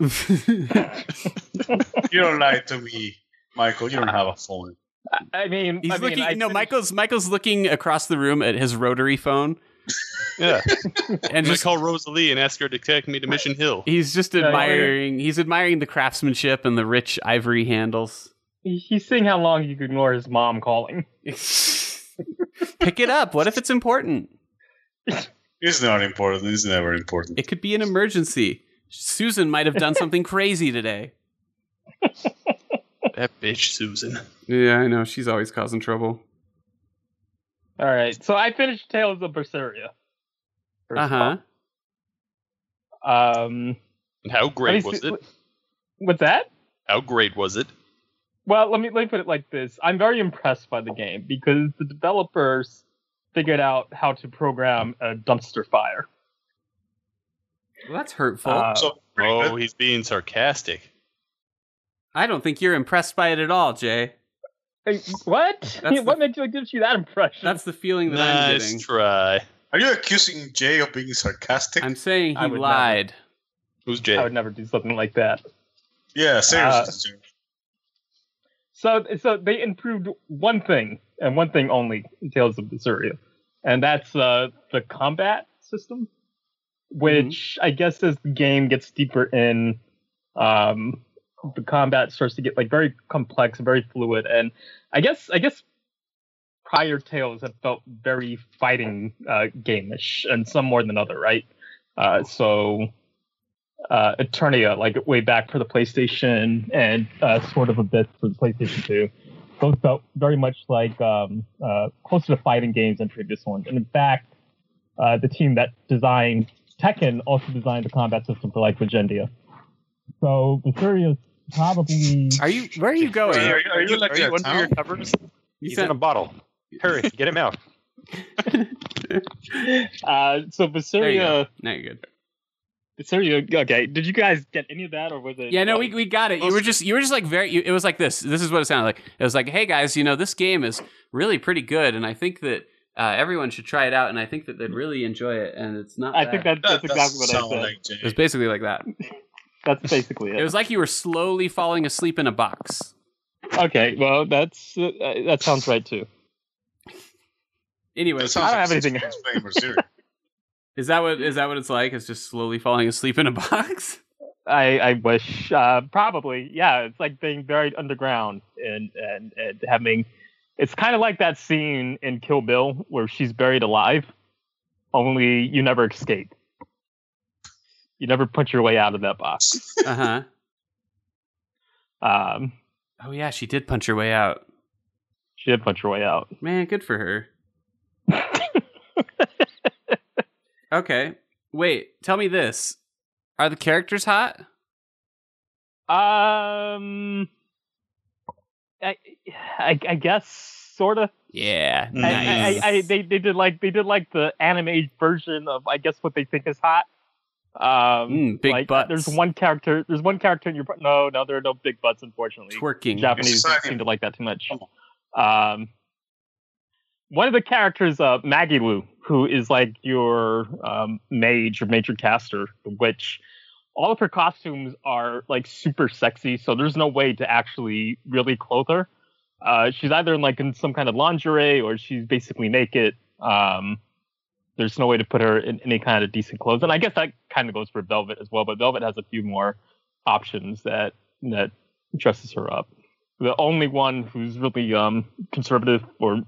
You don't lie to me, Michael. You don't have a phone. I mean, He's I mean, looking. I no, finished- Michael's Michael's looking across the room at his rotary phone, Yeah, and I'm just call Rosalie and ask her to take me to Mission Hill. he's just Yeah, yeah. admiring. He's admiring the craftsmanship and the rich ivory handles. He- He's seeing how long you can ignore his mom calling. Pick it up. What if it's important? It's not important. It's never important. It could be an emergency. Susan might have done something crazy today. That bitch, Susan. Yeah, I know. She's always causing trouble. All right, so I finished Tales of Berseria. Uh huh. Um, And how let me great see- was it? What's that? How great was it? Well, let me let me put it like this: I'm very impressed by the game because the developers figured out how to program a dumpster fire. Well, that's hurtful. Uh, So Oh, good. he's being sarcastic. I don't think you're impressed by it at all, Jay. Hey, what? That's what the- makes you gives you that impression? That's the feeling that I'm Nice getting. try. Are you accusing Jay of being sarcastic? I'm saying I he would lied. Who's Jay? I would never do something like that. yeah, Uh, seriously. Jay. So, so they improved one thing and one thing only in Tales of Berseria, and that's uh, the combat system, which I guess as the game gets deeper in, um, the combat starts to get like very complex, very fluid, and I guess I guess prior Tales have felt very fighting uh, game-ish, and some more than other, right? Uh, so uh, Eternia, like way back for the PlayStation, and uh, sort of a bit for the PlayStation 2. Those felt very much like um, uh, closer to fighting games than previous ones. And in fact, uh, the team that designed Tekken also designed the combat system for like Legendia. So Viseria's probably. Are you? Where are you going? Are you- are you like are you that under your covers? You He's sent- in a bottle. Hurry, get him out. Uh, so there you go. Basiria, Now you're good. Basiria. Okay, did you guys get any of that, or was it? Yeah, no, we, um, we got it. You were just you were just like very. You, it was like this. This is what it sounded like. It was like, hey guys, you know this game is really pretty good, and I think that uh, everyone should try it out, and I think that they'd really enjoy it. And it's not. I bad. think that, that's That exactly what I sound said. like it was basically like that. That's basically it. It was like you were slowly falling asleep in a box. okay, well, that's uh, that sounds right too. Anyway, so I don't like have anything- Six Flamer Zero. Is that what is that what it's like? It's just slowly falling asleep in a box. I, I wish, uh, probably, yeah. It's like being buried underground and and, and having. It's kind of like that scene in Kill Bill where she's buried alive, only you never escape. You never punch your way out of that box. Uh huh. Um, Oh yeah, she did punch her way out. she did punch her way out. Man, good for her. Okay, wait. Tell me this: Are the characters hot? Um, I, I, I guess sort of. Yeah, I, I, I, they, they did like they did like the anime version of I guess what they think is hot. Um, Mm, big like, butts. There's one character. There's one character in your. No, no, there are no big butts, unfortunately. twerking. Japanese don't seem to like that too much. Um, one of the characters, uh, Magilou, who is like your um, mage or major caster, which all of her costumes are like super sexy, so there's no way to actually really clothe her. Uh, she's either in like in some kind of lingerie or she's basically naked. Um, there's no way to put her in any kind of decent clothes, and I guess that kind of goes for Velvet as well. But Velvet has a few more options that that dresses her up. The only one who's really um conservative or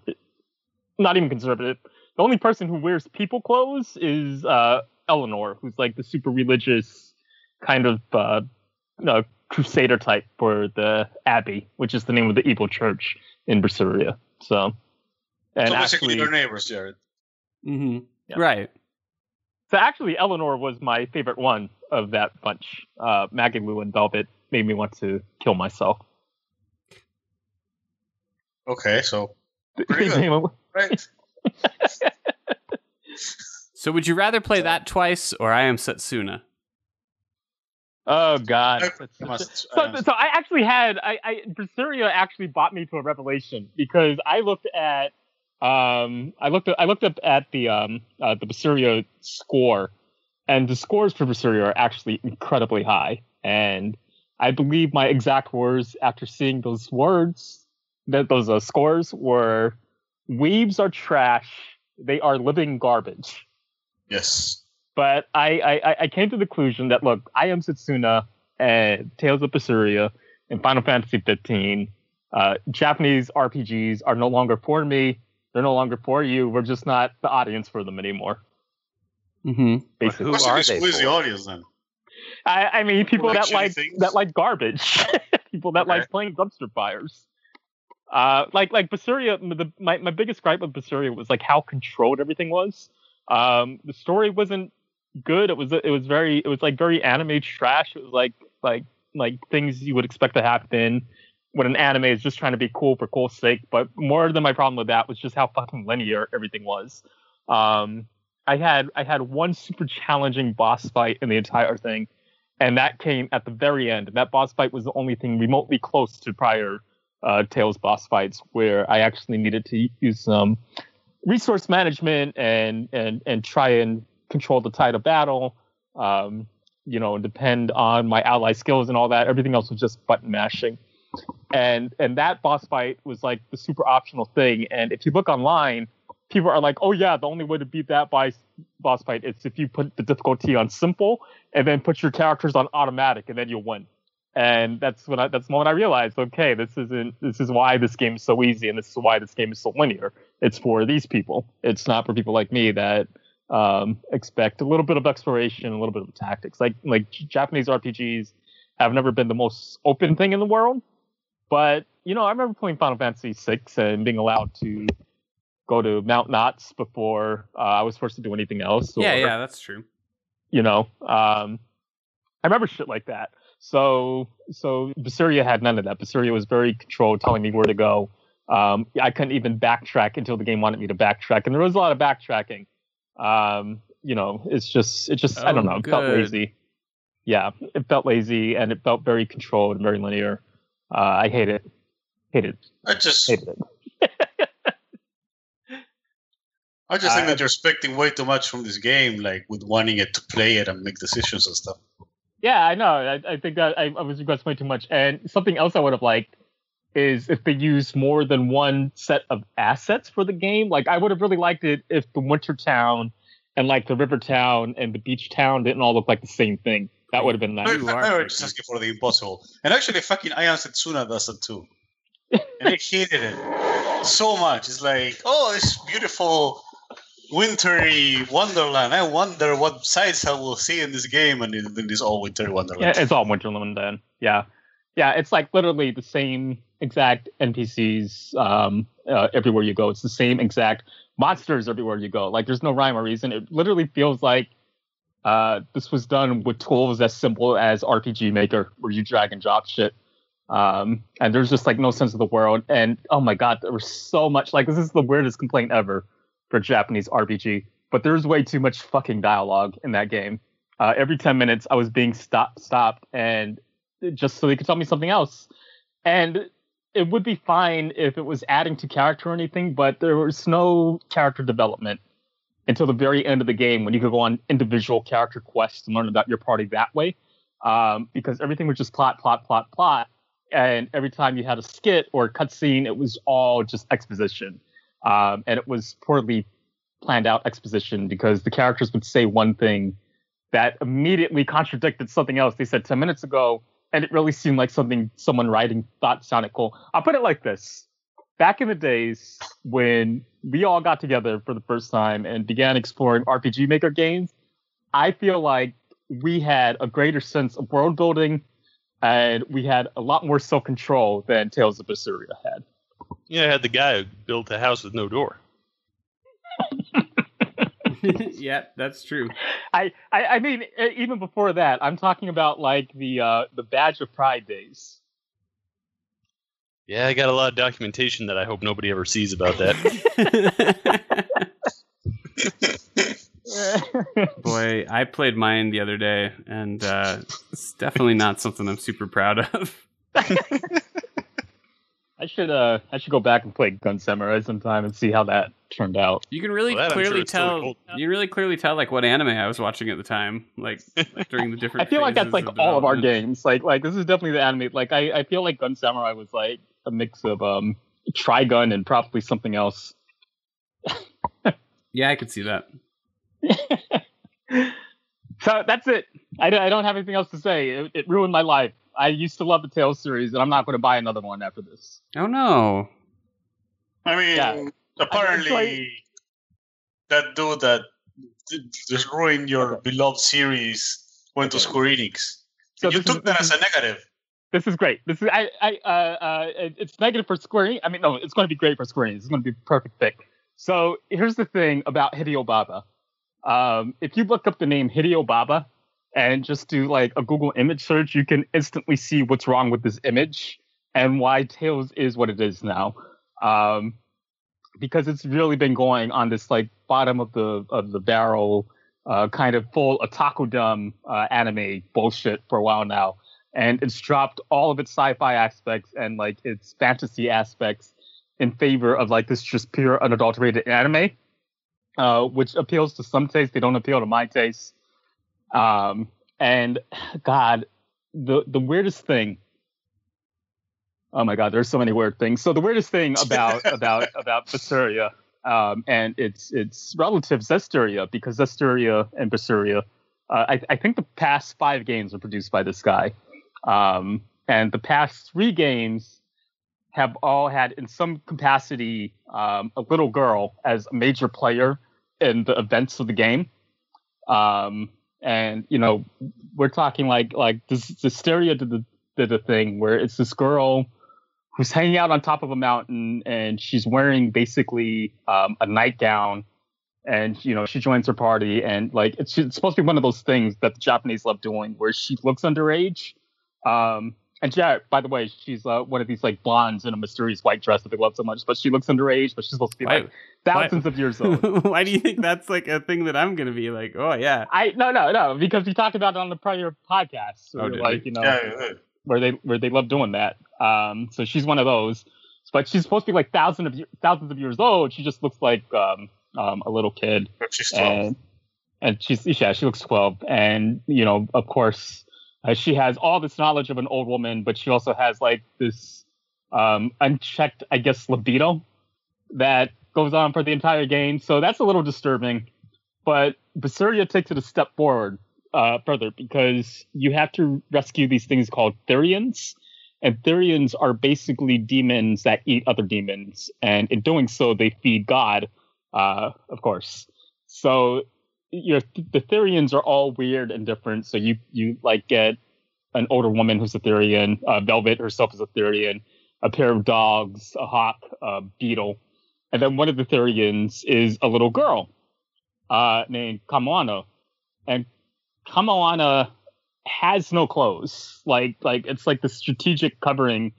not even conservative, the only person who wears people clothes is uh Eleanor, who's like the super religious kind of uh, uh crusader type for the Abbey, which is the name of the evil church in Berseria. So and so basically, actually your neighbors, Jared. Mm-hmm. Yeah. Right. So actually, Eleanor was my favorite one of that bunch. Uh, Magilou and Velvet made me want to kill myself. Okay, so Pretty good. Right. So, would you rather play that twice or I am Setsuna? oh God! I That's such a- must- I So, so I actually had I, I Berseria actually brought me to a revelation because I looked at um I looked at I looked up at the um uh, the Berseria score, and the scores for Berseria are actually incredibly high. And I believe my exact words after seeing those words, that those uh, scores were, "Weaves are trash. They are living garbage." yes. but I, I, I came to the conclusion that look, I am Setsuna and Tales of Berseria and Final Fantasy 15. Uh, Japanese RPGs are no longer for me. They're no longer for you. We're just not the audience for them anymore. Mm-hmm. Basically, Who are they who is the audience then? I, I mean, people like that like things? that like garbage. people that Okay. like playing dumpster fires. Uh, like like Basuria, the, my my biggest gripe with Basuria was like how controlled everything was. Um, the story wasn't good. It was it was very it was like very anime trash. It was like like like things you would expect to happen when an anime is just trying to be cool for cool's sake. But more than my problem with that was just how fucking linear everything was. Um, I had I had one super challenging boss fight in the entire thing, and that came at the very end. And that boss fight was the only thing remotely close to prior uh, Tales boss fights where I actually needed to use some resource management and and and try and control the tide of battle. Um, you know, depend on my ally skills and all that. Everything else was just button mashing. And and that boss fight was like the super optional thing. And if you look online, people are like, "Oh yeah, the only way to beat that boss fight is if you put the difficulty on simple and then put your characters on automatic, and then you'll win." And that's when I that's the moment I realized, okay, this isn't this is why this game is so easy, and this is why this game is so linear. It's for these people. It's not for people like me that um, expect a little bit of exploration, a little bit of tactics. Like like Japanese RPGs have never been the most open thing in the world. But you know, I remember playing Final Fantasy VI and being allowed to go to Mount Kolts before uh, I was forced to do anything else. Yeah, yeah, that's true. you know um i remember shit like that So so Basiria had none of that. Basiria was very controlled, telling me where to go. Um, I couldn't even backtrack until the game wanted me to backtrack, and there was a lot of backtracking. Um, you know, it's just it just I don't Oh, know, it felt lazy. Yeah, it felt lazy and it felt very controlled and very linear. Uh, I hate it. Hate it. I just Hated it. I just think I- that you're expecting way too much from this game, like with wanting it to play it and make decisions and stuff. Yeah, I know. I, I think that I, I was requesting way too much. And something else I would have liked is if they used more than one set of assets for the game. Like I would have really liked it if the Winter Town and like the River Town and the Beach Town didn't all look like the same thing. That would have been nice. No, You I, are was just asking for the impossible. And actually, fucking I am Setsuna does it too. and I hated it so much. It's like, oh, it's beautiful, wintry wonderland. I wonder what sights I will see in this game, and in, this all wintry wonderland. Yeah, it's all Winterland then. Yeah, yeah. It's like literally the same exact NPCs um, uh, everywhere you go. It's the same exact monsters everywhere you go. Like there's no rhyme or reason. It literally feels like uh, this was done with tools as simple as RPG Maker, where you drag and drop shit. Um, and there's just like no sense of the world. And oh my god, there was so much. Like this is the weirdest complaint ever for Japanese RPG. But there's way too much fucking dialogue in that game. Uh, every 10 minutes, I was being stopped, stopped, and just so they could tell me something else. And it would be fine if it was adding to character or anything, but there was no character development until the very end of the game when you could go on individual character quests and learn about your party that way. Um, because everything was just plot, plot, plot, plot. And every time you had a skit or a cutscene, it was all just exposition. Um, and it was poorly planned out exposition because the characters would say one thing that immediately contradicted something else they said 10 minutes ago and it really seemed like something someone writing thought sounded cool. I'll put it like this. Back in the days when we all got together for the first time and began exploring rpg maker games i feel like we had a greater sense of world building and we had a lot more self-control than tales of Berseria had Yeah, I had the guy who built a house with no door. yeah, that's true. I, I, I mean, even before that, I'm talking about like the uh, the Badge of Pride days. Yeah, I got a lot of documentation that I hope nobody ever sees about that. Boy, I played mine the other day, and uh, it's definitely not something I'm super proud of. I should uh I should go back and play Gun Samurai sometime and see how that turned out. You can really Well, that I'm sure clearly tell. cold. You really clearly tell like what anime I was watching at the time, like during the different. I feel like that's phases like all of our games. Like like this is definitely the anime. Like I, I feel like Gun Samurai was like a mix of um Trigun and probably something else. Yeah, I could see that. so that's it. I, don't- I don't have anything else to say. It, it ruined my life. I used to love the Tales series, and I'm not going to buy another one after this. Oh no! I mean, Yeah. apparently, I mean, that dude that d- just ruined your beloved series went to Square Enix. So you this is- took that as a negative. This is great. This is I I uh, uh it's negative for Square Enix. I mean no, it's going to be great for Square Enix. It's going to be perfect pick. So here's the thing about Hideo Baba. Um, if you look up the name Hideo Baba and just do like a Google image search, you can instantly see what's wrong with this image and why Tales is what it is now. Um, because it's really been going on this like bottom of the of the barrel, uh, kind of full otaku dumb uh, anime bullshit for a while now and it's dropped all of its sci-fi aspects and like its fantasy aspects in favor of like this just pure unadulterated anime uh, which appeals to some tastes. they don't appeal to my taste um, and god the the weirdest thing oh my god there's so many weird things so the weirdest thing about about about Basiria um, and its its relative Zestiria because Zestiria and Basiria uh, I, I think the past five games are produced by this guy um, and the past three games have all had, in some capacity, um, a little girl as a major player in the events of the game. Um, and you know, we're talking like like this. The stereo did the did the thing where it's this girl who's hanging out on top of a mountain and she's wearing basically um, a nightgown and you know she joins her party and like it's, it's supposed to be one of those things that the japanese love doing where she looks underage Um, and yeah, by the way, she's uh, one of these like blondes in a mysterious white dress that they love so much, but she looks underage, but she's supposed to be Why- like thousands of years old. Why do you think that's like a thing that I'm gonna be like? Oh yeah. I no no no because we talked about it on the prior podcast. Oh, like you know Yeah, yeah, yeah. where they where they love doing that. Um, so she's one of those, but she's supposed to be like thousands of ye- thousands of years old. She just looks like um, um, a little kid, But she's 12. and and she's yeah she looks twelve, and you know of course uh, she has all this knowledge of an old woman, but she also has like this um, unchecked I guess libido that goes on for the entire game. So that's a little disturbing. But Basuria takes it a step forward uh, further because you have to rescue these things called Therions. And Therions are basically demons that eat other demons. And in doing so, they feed God, uh, of course. So your the Therions are all weird and different. So you, you like get an older woman who's a Therion, uh, Velvet herself is a Therion, a pair of dogs, a hawk, a beetle. And then one of the Therions is a little girl uh, named Kamoana. And Kamoana has no clothes. Like like it's like the strategic covering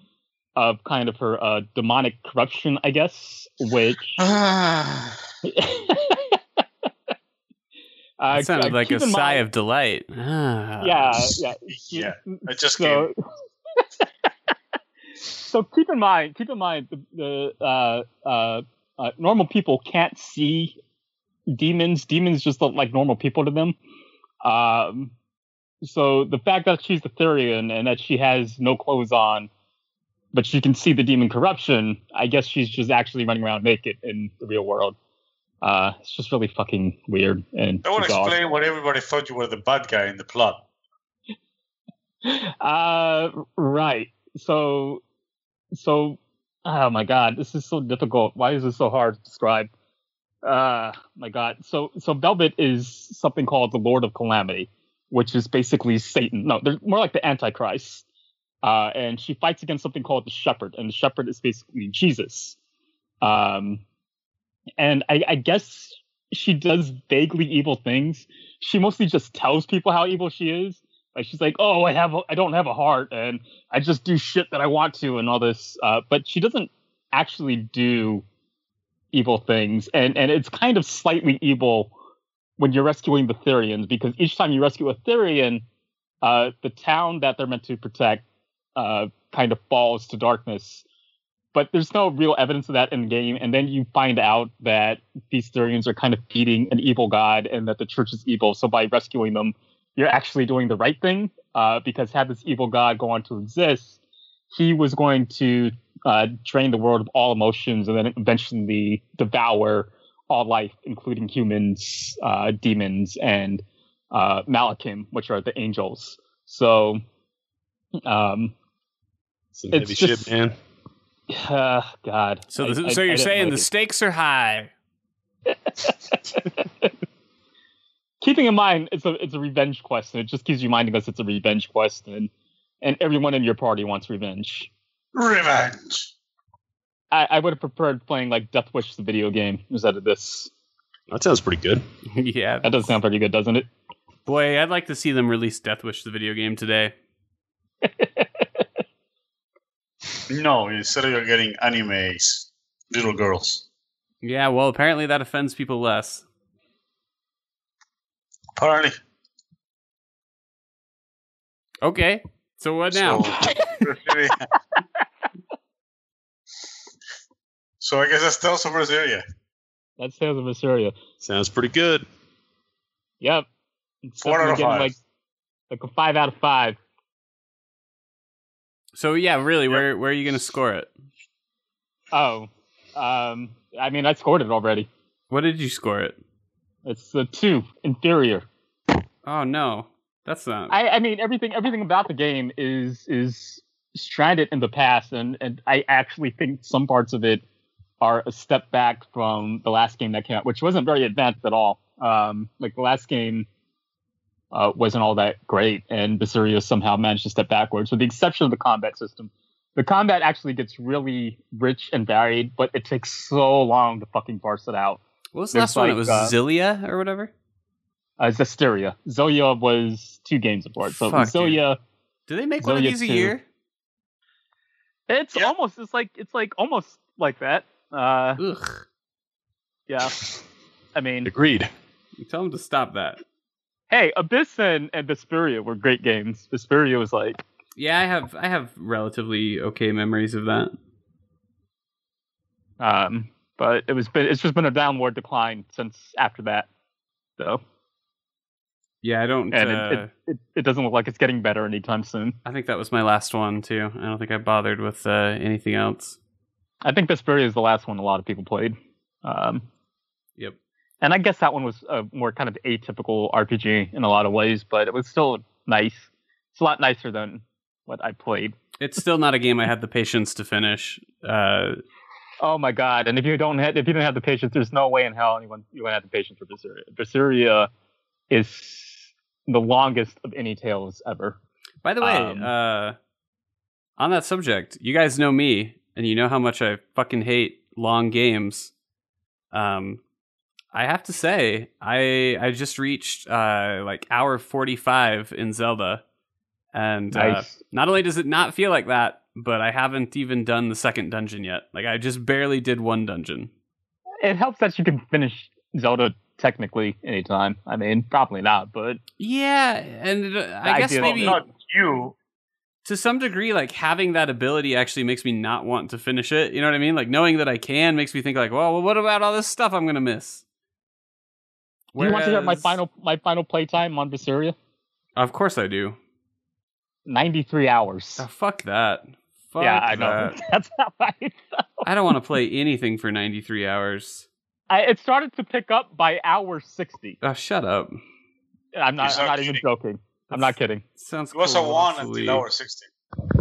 of kind of her uh, demonic corruption, I guess. Which uh, That sounded like a sigh mind- of delight. Ah. yeah yeah. Yeah, I just so, so keep in mind keep in mind the, the uh, uh, uh, normal people can't see demons. Demons just look like normal people to them. Um, so the fact that she's the Therion and that she has no clothes on but she can see the demon corruption i guess she's just actually running around naked in the real world uh, it's just really fucking weird and I want to explain why everybody thought you were the bad guy in the plot. Uh, right. So, so, oh my god, this is so difficult. Why is this so hard to describe? Uh, my god. So, so Velvet is something called the Lord of Calamity, which is basically Satan. No, they're more like the Antichrist. Uh, and she fights against something called the Shepherd, and the Shepherd is basically Jesus. Um, and I, I guess she does vaguely evil things. She mostly just tells people how evil she is. Like she's like, "Oh, I have, a, I don't have a heart, and I just do shit that I want to, and all this." Uh, but she doesn't actually do evil things, and and it's kind of slightly evil when you're rescuing the Therions because each time you rescue a Therion, uh, the town that they're meant to protect uh, kind of falls to darkness. But there's no real evidence of that in the game, and then you find out that these Therions are kind of feeding an evil god, and that the church is evil. So by rescuing them, you're actually doing the right thing uh, because had this evil god go on to exist, he was going to uh, drain the world of all emotions and then eventually devour all life, including humans, uh, demons, and uh, Malakhim, which are the angels. So, um, It's heavy just- shit, man. Uh, God. So, the, I- so I you're didn't saying like the it. stakes are high. keeping in mind it's a it's a revenge quest, and it just keeps reminding us it's a revenge quest, and and everyone in your party wants revenge. Revenge. I, I would have preferred playing like Death Wish the video game instead of this. That sounds pretty good. yeah. That does sound pretty good, doesn't it? Boy, I'd like to see them release Death Wish the video game today. No, instead of you're getting animes, little girls. Yeah, well, apparently that offends people less. Apparently. Okay. So what now? So, so I guess that's Tales of Berseria. That's Tales of Assyria. Sounds pretty good. Yep. It's Four out of getting, five. Like, like a five out of five. So yeah, really, where where are you gonna score it? Oh, um, I mean, I scored it already. What did you score it? It's a two, inferior. Oh no, that's not. I, I mean, everything everything about the game is is stranded in the past, and and I actually think some parts of it are a step back from the last game that came out, which wasn't very advanced at all. Um, like the last game uh, wasn't all that great, and Basiria somehow managed to step backwards, with the exception of the combat system. The combat actually gets really rich and varied, but it takes so long to fucking parse it out. what was the there's last one? It was uh, Zilia or whatever. Uh, Zestiria. Zoya was two games apart. So Fuck, Zoya Do they make one of Zoya these a 2. year? It's Yeah. almost it's like it's like almost like that. Uh, Ugh. yeah. I mean, Agreed. Tell them to stop that. Hey, Abyss and, and Vesperia were great games. Vesperia was like, Yeah, I have I have relatively okay memories of that. um, but it was been it's just been a downward decline since after that, though, Yeah, I don't. and uh, it, it, it it doesn't look like it's getting better anytime soon. I think that was my last one too. I don't think I bothered with uh, anything else. I think Vesperia is the last one a lot of people played. Um. And I guess that one was a more kind of atypical RPG in a lot of ways, but it was still nice. It's a lot nicer than what I played. It's still not a game I had the patience to finish. Uh, Oh my god! And if you don't have, if you don't have the patience, there's no way in hell anyone you would have the patience for Berseria. Berseria is the longest of any tales ever. by the way, Um, uh, on that subject, you guys know me, and you know how much I fucking hate long games. Um, I have to say, I I just reached uh like hour forty five in Zelda, and uh, not only does it not feel like that, but I haven't even done the second dungeon yet. Like I just barely did one dungeon. It helps that you can finish Zelda technically anytime. I mean, probably not, but Yeah, and uh, I guess maybe Not you. to some degree, like having that ability actually makes me not want to finish it. You know what I mean? Like knowing that I can makes me think like, well, well what about all this stuff I'm gonna miss? Do you want to hear my final my final playtime on Berseria? Of course I do. Ninety three hours. Oh, fuck that. Fuck yeah, I know. that. That's how I felt. I don't want to play anything for 93 hours. I, it started to pick up by hour sixty. Oh, shut up. I'm not. You're I'm not not even kidding. joking. I'm not kidding. Sounds It was a one colossally- until hour 16.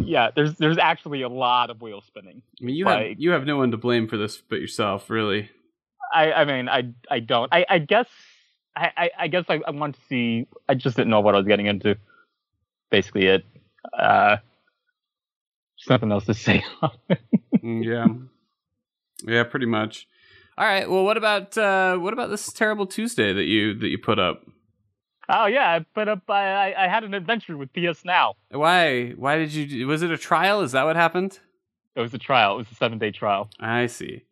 Yeah, there's there's actually a lot of wheel spinning. I mean, you have you have no one to blame for this but yourself, really. I, I mean, I, I don't. I, I guess, I, I, I guess I, I want to see. I just didn't know what I was getting into. Basically, it. Uh, there's nothing else to say. Mm, yeah, yeah, pretty much. All right. Well, what about uh, what about this terrible Tuesday that you that you put up? oh yeah, I put up. I, I, I had an adventure with PS Now. Why? Why did you? Was it a trial? Is that what happened? It was a trial. It was a seven day trial. I see.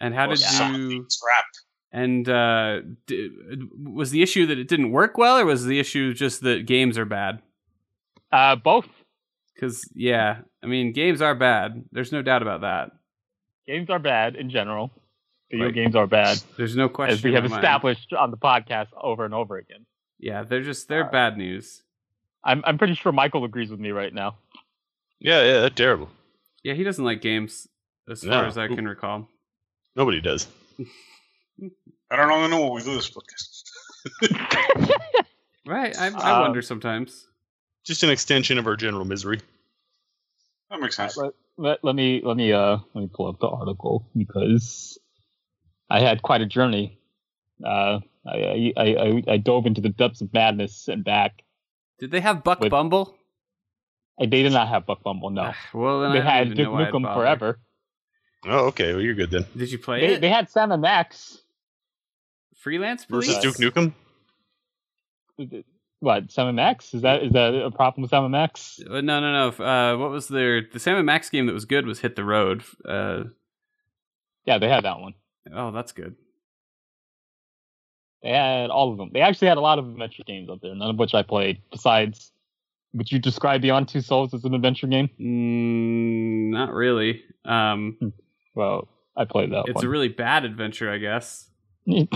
And how did Was you? It's wrapped. And uh, d- was the issue that it didn't work well, or was the issue just that games are bad? Uh, both Because yeah, I mean, games are bad. There's no doubt about that. games are bad in general. Video Right. games are bad, There's no question. as we have my mind. established on the podcast over and over again. Yeah, they're just they're Uh, bad news. I'm I'm pretty sure Michael agrees with me right now. Yeah, yeah, that's terrible. Yeah, he doesn't like games, as far as I can recall. Nobody does. I don't even know what we do this podcast. Right? I, I Uh, wonder sometimes. Just an extension of our general misery. That makes sense. let, let, let me let me uh let me pull up the article because I had quite a journey. Uh, I, I I I dove into the depths of madness and back. Did they have Buck with- Bumble? I, they did not have Buck Bumble. No, Ah, well, then they I don't had Duke know I'd Nukem. Forever. Oh, okay. Well, you're good then. Did you play They, it? they had Sam and Max. Freelance Versus? Duke Nukem. What Sam and Max? Is that is that a problem with Sam and Max? Uh, No, no, no. Uh, what was their the Sam and Max game that was good was Hit the Road. Uh, Yeah, they had that one. oh, that's good. They had all of them. They actually had a lot of adventure games up there, none of which I played. Besides, would you describe Beyond Two Souls as an adventure game? Mm, not really. Um, Well, I played that it's one. a really bad adventure, I guess.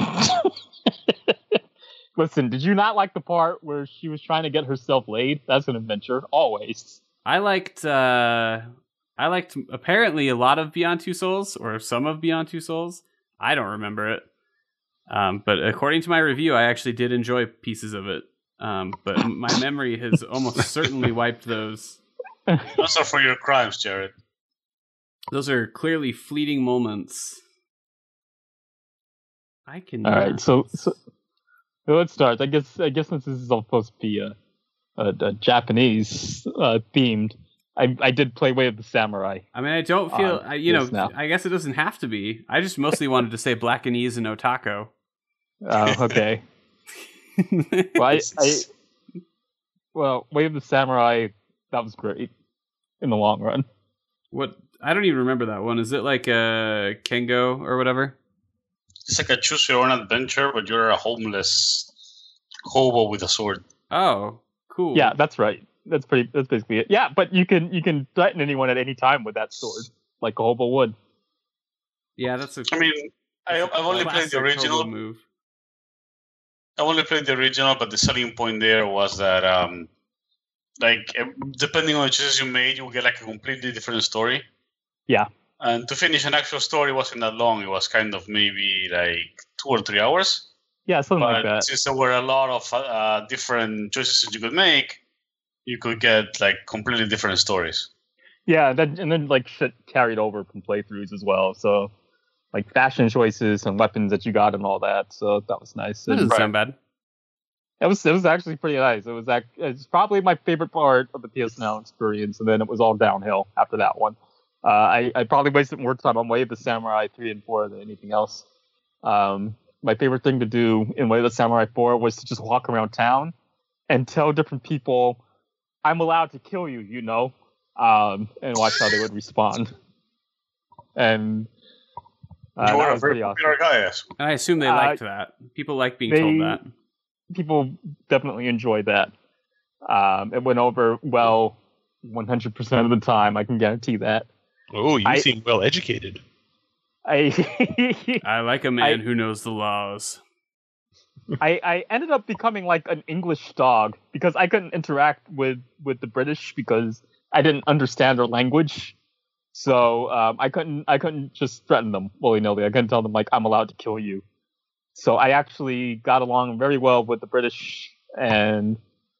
Listen, did you not like the part where she was trying to get herself laid? That's an adventure, always. I liked. Uh, I liked apparently a lot of Beyond Two Souls or some of Beyond Two Souls. I don't remember it. Um, but according to my review, I actually did enjoy pieces of it. Um, but my memory has almost certainly wiped those. Those are for your crimes, Jared. Those are clearly fleeting moments. I can. All right, so, so let's start. I guess I guess since this is all supposed to be a, a, a Japanese uh, themed, I I did play Way of the Samurai. I mean, I don't feel. Uh, I, you know, now. I guess it doesn't have to be. I just mostly wanted to say Blackanese and Otako. Oh, okay. well, I, I well, Way of the Samurai that was great in the long run. What I don't even remember that one. Is it like a Kengo or whatever? It's like a choose your own adventure, but you're a homeless hobo with a sword. Oh, cool. Yeah, that's right. That's pretty. That's basically it. Yeah, but you can you can threaten anyone at any time with that sword, like a hobo would. yeah. That's a. I mean, I, I've only played the original. move. I only played the original, but the selling point there was that, um, like, eh, depending on the choices you made, you would get like a completely different story. Yeah. And to finish an actual story wasn't that long. It was kind of maybe like two or three hours. Yeah, something but like that. since there were a lot of uh, different choices that you could make, you could get like completely different stories. Yeah, and then and then like shit carried over from playthroughs as well. So like fashion choices and weapons that you got and all that. So that was nice. That And doesn't Right. sound bad. it was it was actually pretty nice. It was act, it's probably my favorite part of the PS Now experience, and then it was all downhill after that one. Uh, I I probably wasted more time on Way of the Samurai three and four than anything else. Um, my favorite thing to do in Way of the Samurai four was to just walk around town and tell different people, "I'm allowed to kill you," you know, um, and watch how they would respond. And uh, that was pretty awesome. popular guy, yes. I assume they Uh, liked that. People like being they- told that. people definitely enjoyed that. Um, it went over well 100% of the time. I can guarantee that. Oh, you I- seem well educated. I, I like a man who knows the laws. I I ended up becoming like an English dog because I couldn't interact with with the British because I didn't understand their language. So um, I couldn't I couldn't just threaten them willy nilly. I couldn't tell them like I'm allowed to kill you. So I actually got along very well with the British, and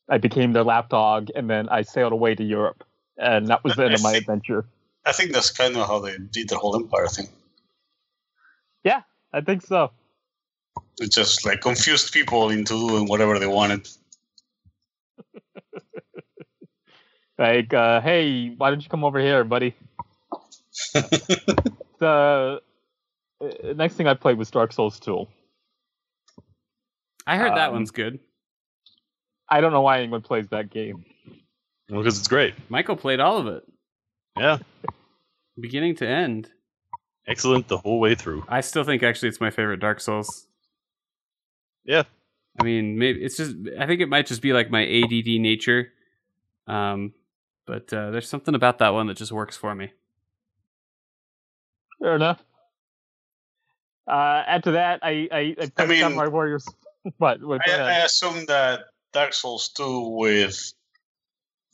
I became their lapdog. And then I sailed away to Europe, and that was the end of my adventure. I think that's kind of how they did the whole empire thing. Yeah, I think so. It just like confused people into doing whatever they wanted. Like, uh, hey, why don't you come over here, buddy? the uh, next thing I played was Dark Souls 2. I heard that Um, one's good. I don't know why anyone plays that game. Well, because it's great. Michael played all of it, Yeah, beginning to end. excellent the whole way through. I still think actually it's my favorite Dark Souls. Yeah. I mean, maybe it's just. I think it might just be like my ADD nature, um, but uh, there's something about that one that just works for me. Fair enough. Uh, after that, I I, I played mean- Samurai Warriors. what? what I. I assume that Dark Souls 2 with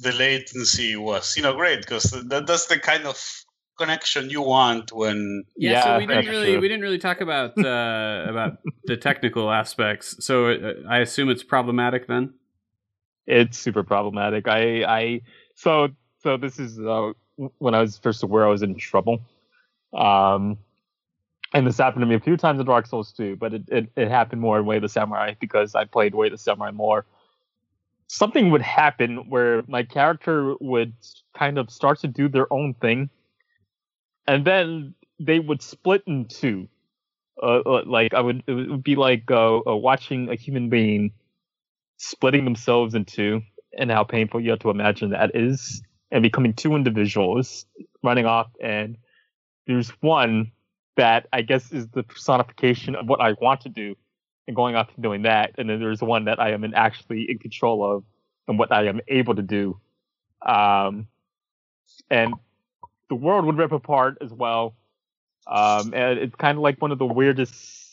the latency was, you know, great because that, that's the kind of connection you want when Yeah, so we didn't really true. we didn't really talk about uh, about the technical aspects. So uh, I assume it's problematic then. it's super problematic. I I so so this is uh, when I was first aware I was in trouble. Um, and this happened to me a few times in Dark Souls 2, but it, it, it happened more in Way of the Samurai because I played Way of the Samurai more. Something would happen where my character would kind of start to do their own thing, and then they would split in two. Uh, uh, like I would, it would be like uh, uh, watching a human being splitting themselves in two, and how painful you have to imagine that is, and becoming two individuals running off. And there's one that I guess is the personification of what I want to do, and going off and doing that. And then there's one that I am in actually in control of, and what I am able to do. Um, and the world would rip apart as well. Um, and it's kind of like one of the weirdest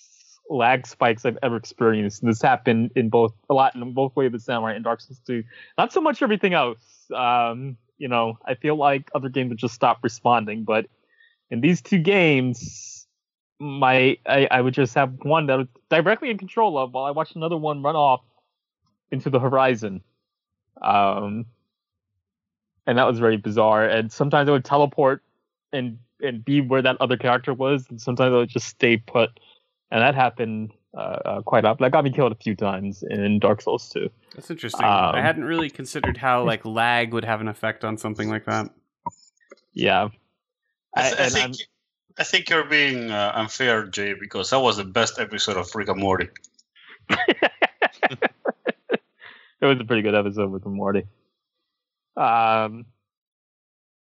lag spikes I've ever experienced. This happened in both a lot in both Way of the Samurai and Dark Souls 2. Not so much everything else. Um, you know, I feel like other games would just stop responding, but in these two games, my I, I would just have one that I was directly in control of while I watched another one run off into the horizon. Um, and that was very bizarre. And sometimes I would teleport and and be where that other character was, and sometimes I would just stay put. And that happened uh, uh, quite often. That got me killed a few times in Dark Souls 2. That's interesting. I Um, hadn't really considered how like lag would have an effect on something like that. Yeah. I, I- th- I and think I'm- I think you're being uh, unfair, Jay, because that was the best episode of Rick and Morty. it was a pretty good episode with the Morty. Um,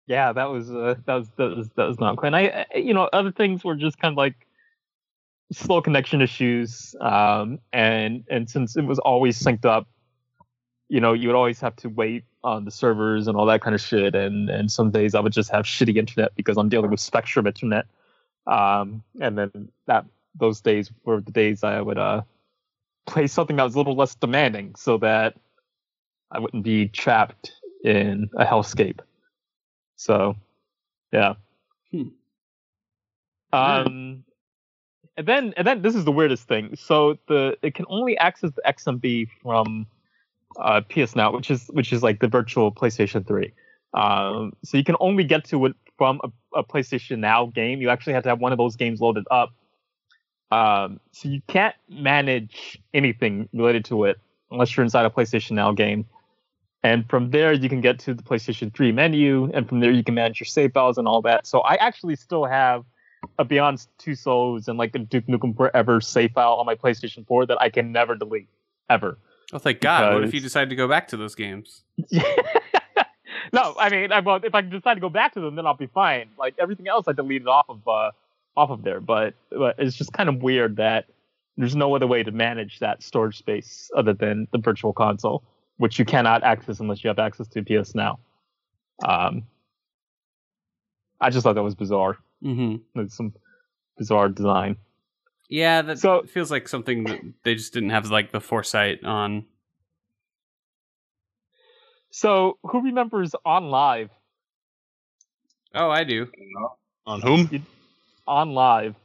yeah, that was uh, that was that was that was not quite. And I, you know, other things were just kind of like slow connection issues. Um, and and since it was always synced up, you know, you would always have to wait on the servers and all that kind of shit. And and some days I would just have shitty internet because I'm dealing with Spectrum internet. Um, and then that those days were the days I would uh play something that was a little less demanding, so that I wouldn't be trapped in a hellscape. So, yeah. Hmm. Um, and then and then this is the weirdest thing. So the it can only access the XMB from uh, PS Now, which is which is like the virtual PlayStation 3. Um, so you can only get to it from a, a PlayStation Now game. You actually have to have one of those games loaded up. Um, so you can't manage anything related to it unless you're inside a PlayStation Now game. And from there, you can get to the PlayStation 3 menu, and from there, you can manage your save files and all that. So I actually still have a Beyond Two Souls and like a Duke Nukem Forever save file on my PlayStation 4 that I can never delete, ever. Oh, thank God! What if you decide to go back to those games? no, I mean, I, well, if I decide to go back to them, then I'll be fine. Like everything else, I deleted off of uh, off of there. But, but it's just kind of weird that there's no other way to manage that storage space other than the virtual console, which you cannot access unless you have access to PS Now. Um, I just thought that was bizarre. Mm-hmm. It's some bizarre design. Yeah, that So- feels like something that they just didn't have like the foresight on. So, who remembers OnLive? Oh, I do. On whom? OnLive.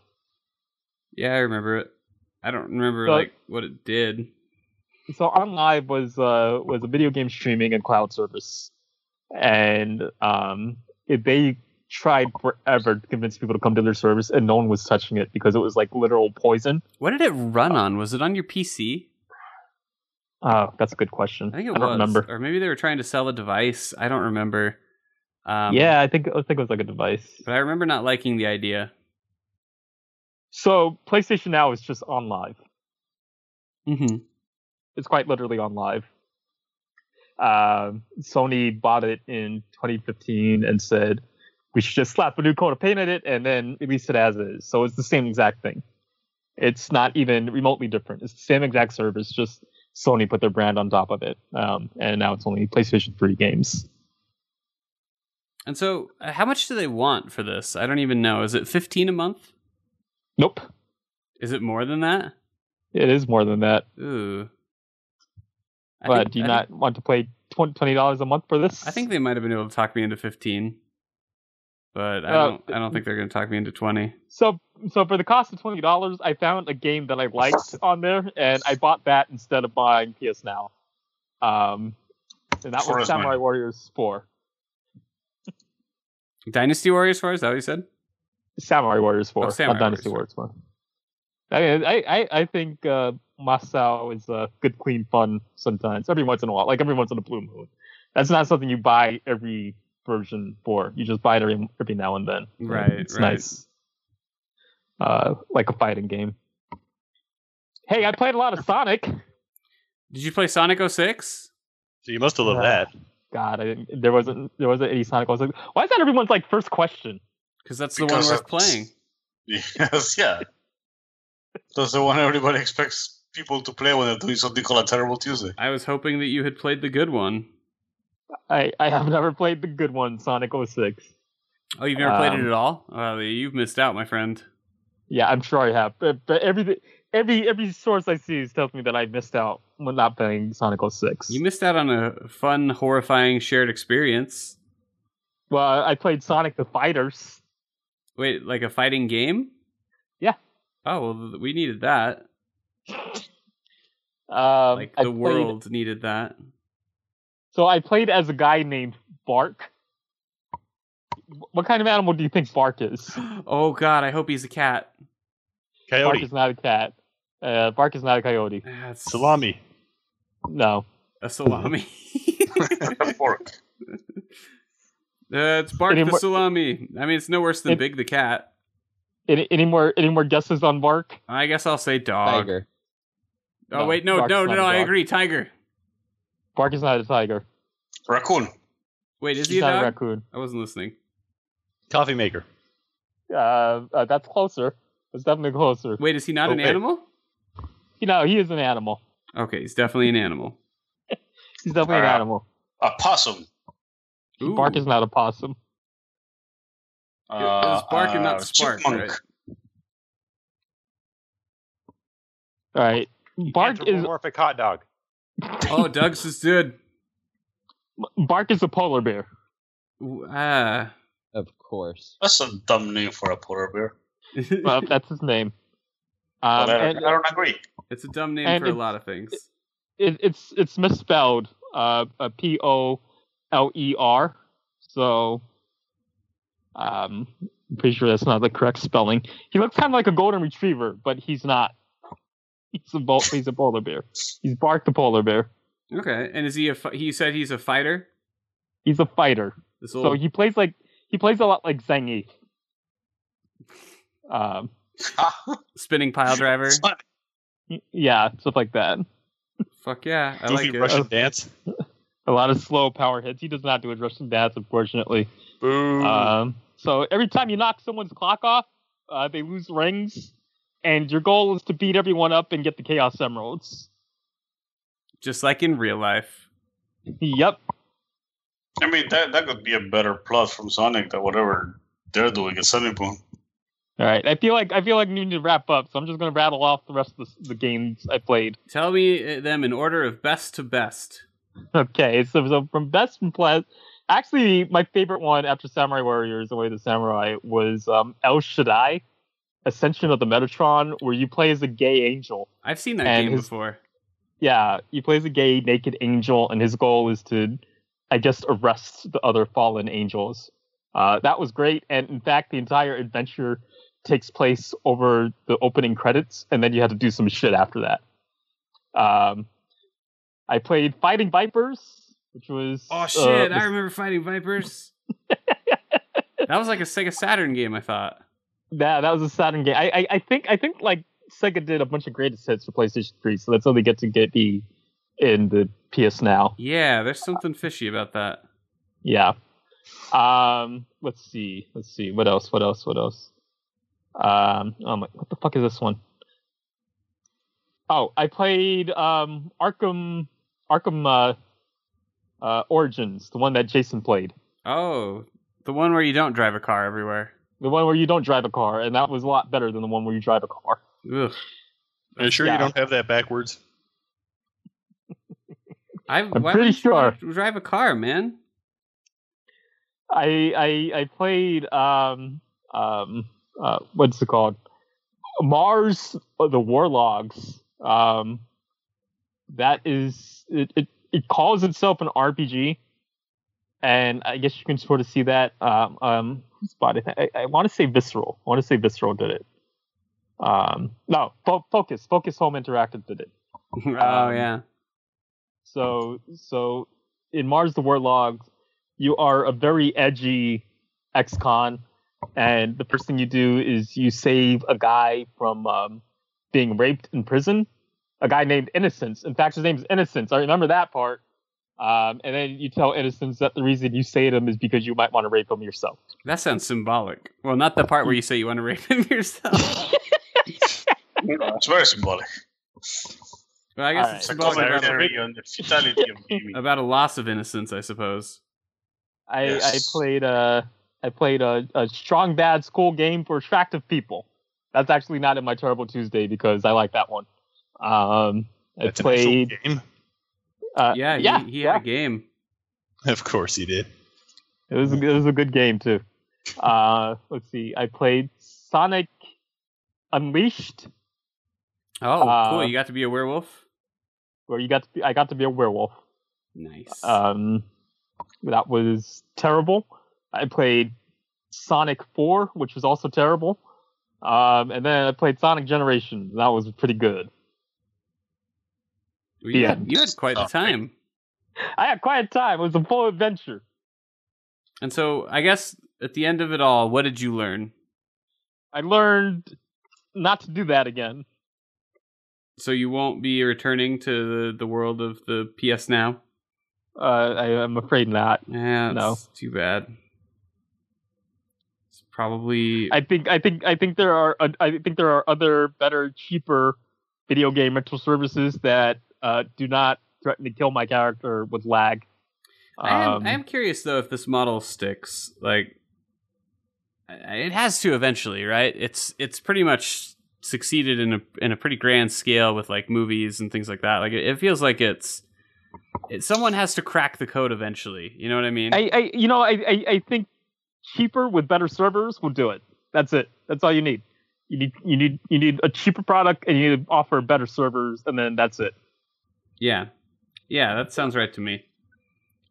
Yeah, I remember it. I don't remember So- like what it did. So OnLive was uh was a video game streaming and cloud service and um it, they tried forever to convince people to come to their service and no one was touching it because it was like literal poison What did it run on? Was it on your PC? uh that's a good question I think it don't was. remember Or maybe they were trying to sell a device. I don't remember. Um, yeah i think i think it was like a device But I remember not liking the idea. so playstation now is just OnLive Mm-hmm. It's quite literally OnLive um sony bought it in 2015 and said we should just slap a new coat of paint on it and then release it as is. So it's the same exact thing. It's not even remotely different. It's the same exact service, just Sony put their brand on top of it. Um, and now it's only PlayStation 3 games. And so, uh, how much do they want for this? I don't even know. Is it fifteen a month? Nope. Is it more than that? It is more than that. Ooh. I But think- do you I not want to play twen- $20 a month for this? I think they might have been able to talk me into fifteen, but I Uh, don't. I don't think they're going to talk me into twenty. So, so for the cost of twenty dollars, I found a game that I liked on there, and I bought that instead of buying PS Now. Um, and that For was Samurai money. Warriors Four. Dynasty Warriors Four Is that what you said? Samurai Warriors Four, Oh, Samurai not Dynasty Warriors Warriors Four. I mean, I, I, I think uh, Musou is uh, good, clean fun sometimes. Every once in a while, like every once in a blue moon. That's not something you buy every version for. You just buy it every, every now and then. Right, It's right. nice. Uh, like a fighting game. Hey, I played a lot of Sonic. Did you play Sonic 06? So you must have loved Uh, that. God, I didn't, there wasn't there wasn't any Sonic. I was like, why is that everyone's like first question? Because that's the Because one worth that's- playing. Yes, yeah. That's the one everybody expects people to play when they're doing something called a terrible Tuesday. I was hoping that you had played the good one. I, I have never played the good one, Sonic 06. Oh, you've never played it Um, at all? Well, you've missed out, my friend. Yeah, I'm sure I have. But, but every every every source I see tells me that I missed out when not playing Sonic 06. You missed out on a fun, horrifying shared experience. well, I played Sonic the Fighters. Wait, like a fighting game? Yeah. Oh, well, we needed that. Um, Like the played- world needed that. So I played as a guy named Bark. What kind of animal do you think Bark is? Oh God, I hope he's a cat. Bark is not a cat. Uh, Bark is not a coyote. That's Salami. No. a salami. Pork. Uh, it's Bark Any the more- salami. I mean, it's no worse than It- Big the cat. Any, any more any more guesses on Bark? I guess I'll say dog. Tiger. Oh No, wait, no, Bark's no, not no, I agree. Tiger. Bark is not a tiger. Raccoon. Wait, is He's he a not a raccoon. I wasn't listening. Coffee maker. Uh, uh, that's closer. That's definitely closer. Wait, is he not Oh, an wait. animal? You know, he is an animal. Okay, he's definitely an animal. He's definitely an Uh, animal. A possum. Ooh. Bark is not a possum. It was bark and not uh, spark, right? All right. Bark is Anthropomorphic hot dog. Oh, Doug's is good. Bark is a polar bear. Ooh, Ah. Of course. That's a dumb name for a polar bear. Well, that's his name. Um, But I, and I don't agree. it's a dumb name for a lot of things. it, it's it's misspelled. Uh, uh, P O L E R. So, um, I'm pretty sure that's not the correct spelling. He looks kind of like a golden retriever, but he's not. He's a bol- he's a polar bear. He's Bark the polar bear. Okay, and is he a? Fi- he said he's a fighter. He's a fighter. This So he plays like he plays a lot like Zangief. Um, spinning pile driver. yeah, stuff like that. Fuck yeah, I Goofy like it. Russian dance. A lot of slow power hits. He does not do a Russian dance, unfortunately. Boo. Um, so every time you knock someone's clock off, uh, they lose rings, and your goal is to beat everyone up and get the Chaos Emeralds. Just like in real life. Yep. I mean, that that could be a better plot from Sonic than whatever they're doing at Sonic Boom. All right. I feel like I feel like we need to wrap up, so I'm just gonna rattle off the rest of the, the games I played. Tell me uh, them in order of best to best. Okay. So, so from best from play, actually, my favorite one after Samurai Warriors: The Way of the Samurai was um, El Shaddai, Ascension of the Metatron, where you play as a gay angel. I've seen that game his- before. Yeah, he plays a gay naked angel, and his goal is to, I guess, arrest the other fallen angels. Uh, that was great, and in fact, the entire adventure takes place over the opening credits, and then you have to do some shit after that. Um, I played Fighting Vipers, which was Oh uh, shit! I remember fighting vipers. that was like a Sega Saturn game. I thought. That that was a Saturn game. I, I I think I think like Sega did a bunch of greatest hits for PlayStation 3, so that's how they get to get the in the PS Now. Yeah, there's something fishy about that. Yeah. Um. Let's see. Let's see. What else? What else? What else? Um. Oh my. What the fuck is this one? Oh, I played um Arkham Arkham uh, uh Origins, the one that Jason played, Oh, the one where you don't drive a car everywhere. The one where you don't drive a car, and that was a lot better than the one where you drive a car. Ugh. Are you sure Yeah. you don't have that backwards? I, I'm why pretty would you sure. drive a car, man. I I I played um um uh what's it called? Mars uh, the War Logs. Um that is it, it it calls itself an RPG. And I guess you can sort of see that um um who's bought it? I, I want to say Visceral. I want to say Visceral did it. Um no, Fo- Focus, Focus Home Interactive did it. oh Um, yeah. So so in Mars the War Logs, you are a very edgy ex-con, and the first thing you do is you save a guy from um, being raped in prison. A guy named Innocence. In fact, his name's Innocence. I remember that part. Um, and then you tell Innocence that the reason you saved him is because you might want to rape him yourself. That sounds symbolic. Well, not the part where you say you want to rape him yourself. It's very symbolic. But I guess Alright. it's It's a symbolic about, commentary on the futility of gaming. about a loss of innocence, I suppose. I, I played a I played a, a Strong Bad's Cool Game for attractive people. That's actually not in my Terrible Tuesday because I like that one. Um, I That's an played. game. Uh, Yeah, he, yeah, he yeah. had a game. Of course he did. It was a, it was a good game too. Uh, let's see. I played Sonic Unleashed, Oh, Uh, cool. You got to be a werewolf? where you got to be, I got to be a werewolf. Nice. Um, that was terrible. I played Sonic 4, which was also terrible. Um, and then I played Sonic Generations. That was pretty good. You, yeah. had, you had quite the time. I had quite a time. It was a full adventure. And so I guess at the end of it all, what did you learn? I learned not to do that again. So you won't be returning to the, the world of the PS Now? Uh, I, I'm afraid not. Yeah, No. too bad. It's probably I think I think I think there are I think there are other better, cheaper video game rental services that uh, do not threaten to kill my character with lag. I am, Um, I am curious though if this model sticks. Like, it has to eventually, right? It's it's pretty much succeeded in a in a pretty grand scale with like movies and things like that. Like, it, it feels like it's it, someone has to crack the code eventually. You know what I mean? I, I you know I, I I think cheaper with better servers will do it. That's it. That's all you need. You need you need you need a cheaper product and you need to offer better servers and then that's it. Yeah, yeah, that sounds right to me.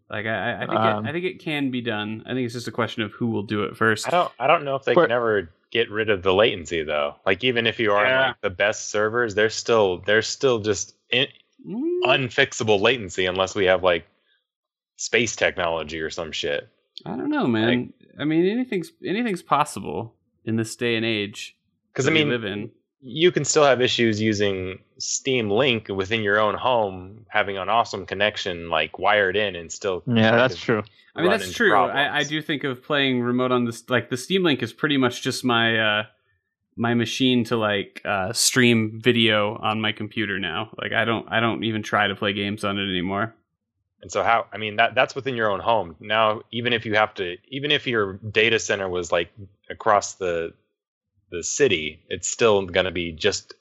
Like, I, I think Um, it, I think it can be done. I think it's just a question of who will do it first. I don't I don't know if they For- can ever get rid of the latency though. Like even if you are Yeah. like the best servers, there's still there's still just in, Mm, unfixable latency unless we have like space technology or some shit. I don't know, man. I mean, anything's anything's possible in this day and age. Because that I we mean, live in. You can still have issues using Steam Link within your own home, having an awesome connection like wired in, and still. Yeah, that's true. I mean, that's true. I, I do think of playing remote on this. Like the Steam Link is pretty much just my uh, my machine to like uh, stream video on my computer now. Like I don't I don't even try to play games on it anymore. And so how I mean that that's within your own home. Now even if you have to even if your data center was like across the the city, it's still going to be just